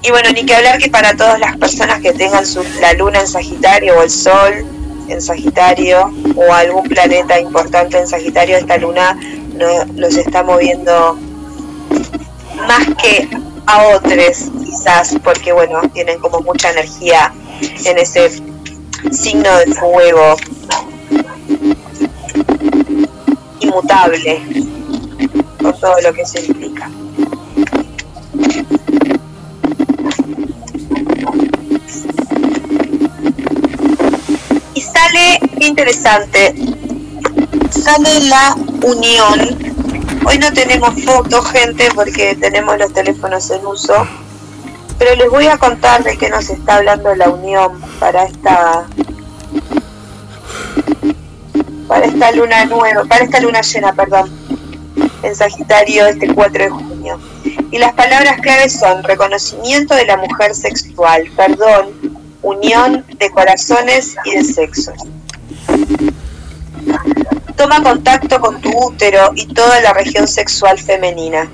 Y bueno, ni que hablar que para todas las personas que tengan su, la luna en Sagitario o el sol en Sagitario o algún planeta importante en Sagitario, esta luna no, los está moviendo más que a otros quizás, porque bueno, tienen como mucha energía en ese signo de fuego inmutable, por todo lo que eso implica. Y sale, interesante, sale la unión. Hoy no tenemos fotos, gente, porque tenemos los teléfonos en uso. Pero les voy a contar de qué nos está hablando la unión para esta para esta luna nueva, para esta luna llena, perdón, en Sagitario este 4 de junio. Y las palabras claves son reconocimiento de la mujer sexual, perdón, unión de corazones y de sexos. Toma contacto con tu útero y toda la región sexual femenina.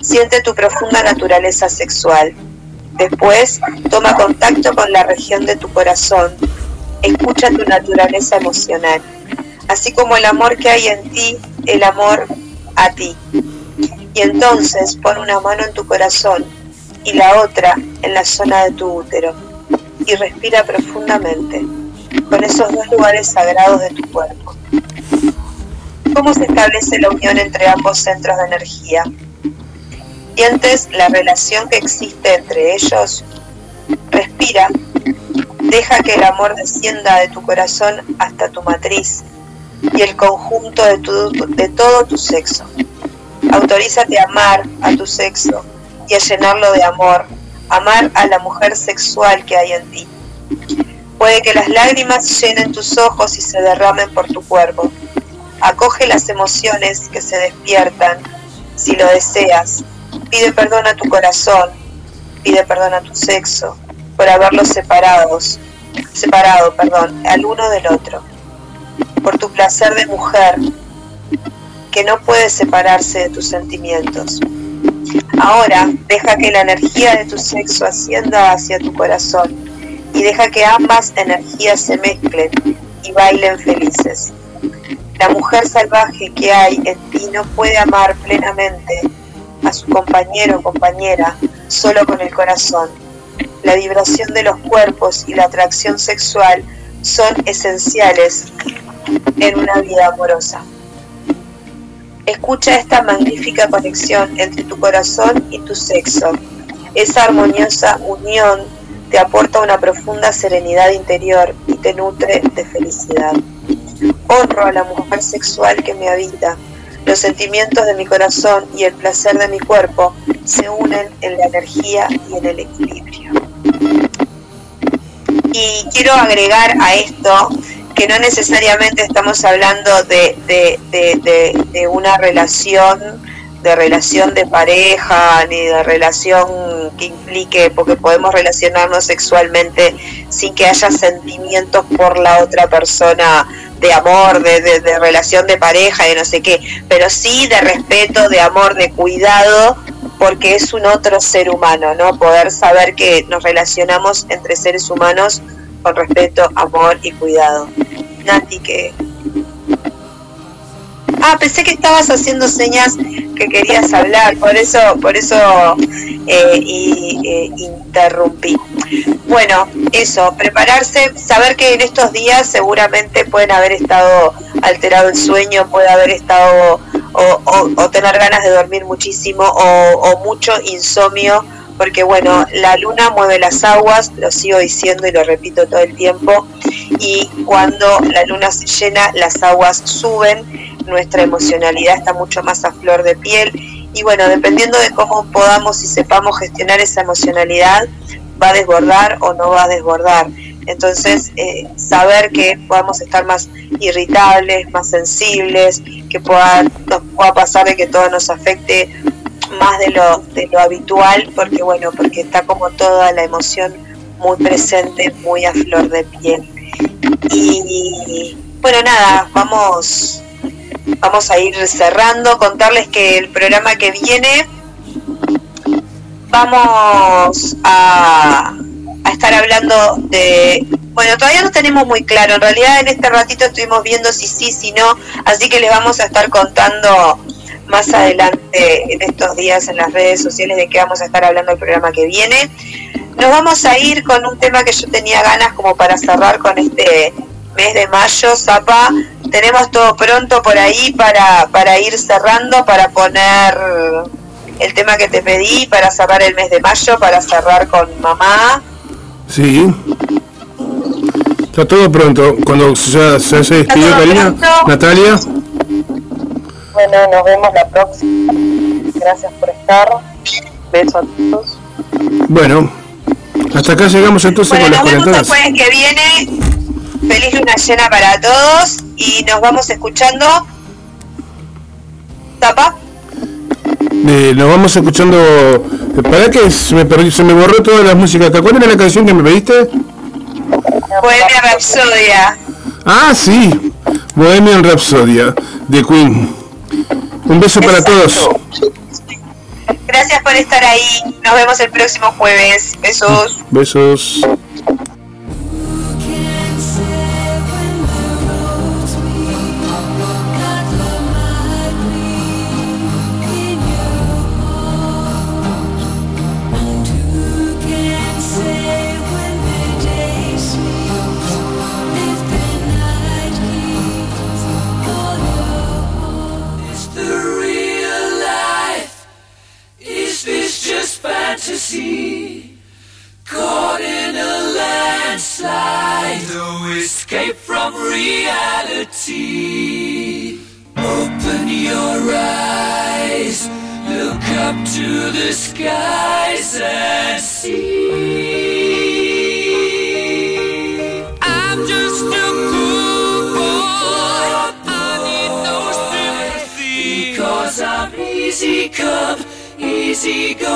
Siente tu profunda naturaleza sexual. Después, toma contacto con la región de tu corazón. Escucha tu naturaleza emocional. Así como el amor que hay en ti, el amor a ti. Y entonces pon una mano en tu corazón y la otra en la zona de tu útero. Y respira profundamente con esos dos lugares sagrados de tu cuerpo. ¿Cómo se establece la unión entre ambos centros de energía? ¿Sientes la relación que existe entre ellos? Respira. Deja que el amor descienda de tu corazón hasta tu matriz y el conjunto de, de todo tu sexo. Autorízate a amar a tu sexo y a llenarlo de amor, amar a la mujer sexual que hay en ti. Puede que las lágrimas llenen tus ojos y se derramen por tu cuerpo. Acoge las emociones que se despiertan si lo deseas. Pide perdón a tu corazón, pide perdón a tu sexo por haberlos separados, separado, perdón, al uno del otro. Por tu placer de mujer que no puede separarse de tus sentimientos. Ahora deja que la energía de tu sexo ascienda hacia tu corazón y deja que ambas energías se mezclen y bailen felices. La mujer salvaje que hay en ti no puede amar plenamente a su compañero o compañera solo con el corazón. La vibración de los cuerpos y la atracción sexual son esenciales en una vida amorosa. Escucha esta magnífica conexión entre tu corazón y tu sexo. Esa armoniosa unión te aporta una profunda serenidad interior y te nutre de felicidad. Honro a la mujer sexual que me habita. Los sentimientos de mi corazón y el placer de mi cuerpo se unen en la energía y en el equilibrio. Y quiero agregar a esto que no necesariamente estamos hablando de, de- de- de- una relación de relación de pareja ni de relación que implique porque podemos relacionarnos sexualmente sin que haya sentimientos por la otra persona de amor, de relación de pareja, de no sé qué, pero sí de respeto, de amor, de cuidado, porque es un otro ser humano, ¿no? Poder saber que nos relacionamos entre seres humanos con respeto, amor y cuidado. Nati, que... Ah, pensé que estabas haciendo señas que querías hablar, por eso, por eso eh, y, eh, interrumpí. Bueno, eso, prepararse, saber que en estos días seguramente pueden haber estado alterado el sueño, puede haber estado o, tener ganas de dormir muchísimo o mucho insomnio, porque bueno, la luna mueve las aguas, lo sigo diciendo y lo repito todo el tiempo, y cuando la luna se llena, las aguas suben, nuestra emocionalidad está mucho más a flor de piel, y bueno, dependiendo de cómo podamos y sepamos gestionar esa emocionalidad, va a desbordar o no va a desbordar. Entonces, eh, saber que podamos estar más irritables, más sensibles, que pueda, pueda pasar de que todo nos afecte más de lo, de lo habitual, porque bueno, porque está como toda la emoción muy presente, muy a flor de piel. Y bueno, nada, vamos, vamos a ir cerrando, contarles que el programa que viene vamos a, a estar hablando de... Bueno, todavía no tenemos muy claro, en realidad en este ratito estuvimos viendo si sí, si no, así que les vamos a estar contando más adelante en estos días en las redes sociales de qué vamos a estar hablando el programa que viene. Nos vamos a ir con un tema que yo tenía ganas como para cerrar con este mes de mayo, Zapa. Tenemos todo pronto por ahí para, para ir cerrando, para poner el tema que te pedí, para cerrar el mes de mayo, para cerrar con mamá. Sí. Está todo pronto. Cuando ya se, se despidió Karina. Natalia. Bueno, nos vemos la próxima. Gracias por estar. Besos a todos. Bueno, hasta acá llegamos entonces Bueno, con las nos vemos el cuarentenas. jueves que viene. Feliz luna llena para todos y nos vamos escuchando. Tapa. Eh, nos vamos escuchando. eh, ¿Para qué se me, perdió- se me borró toda la música? acá. ¿Cuál era la canción que me pediste? Bohemia Rhapsodia. Ah, sí. Bohemian Rhapsodia de Queen. Un beso para Exacto. todos. Gracias por estar ahí. Nos vemos el próximo jueves. Besos. Besos.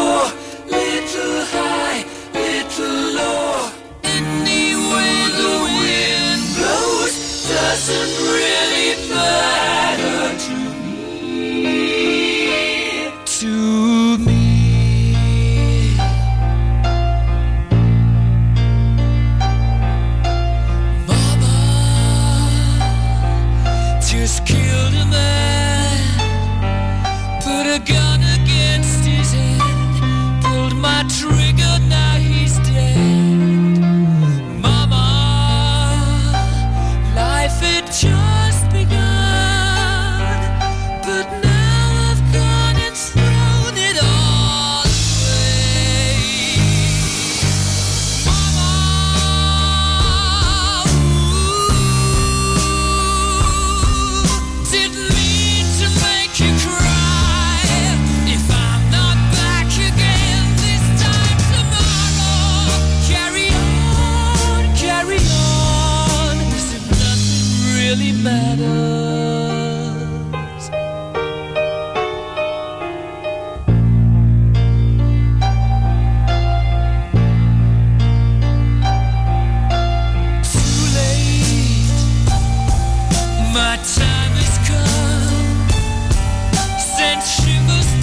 어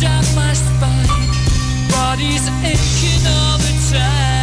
down my spine. Body's aching all the time.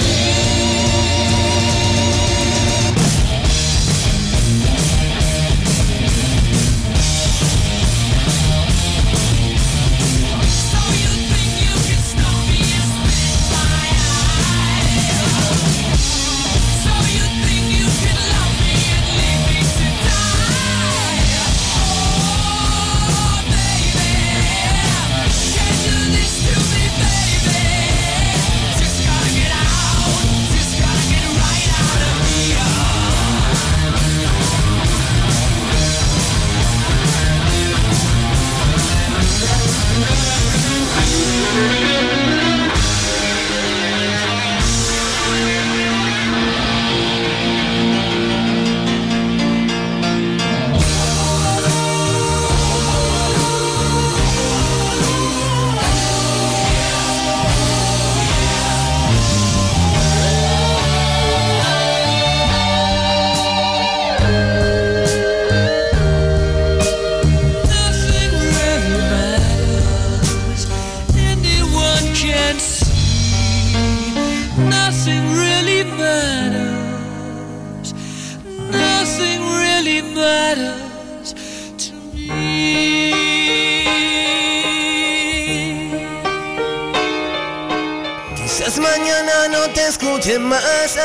no te escuche más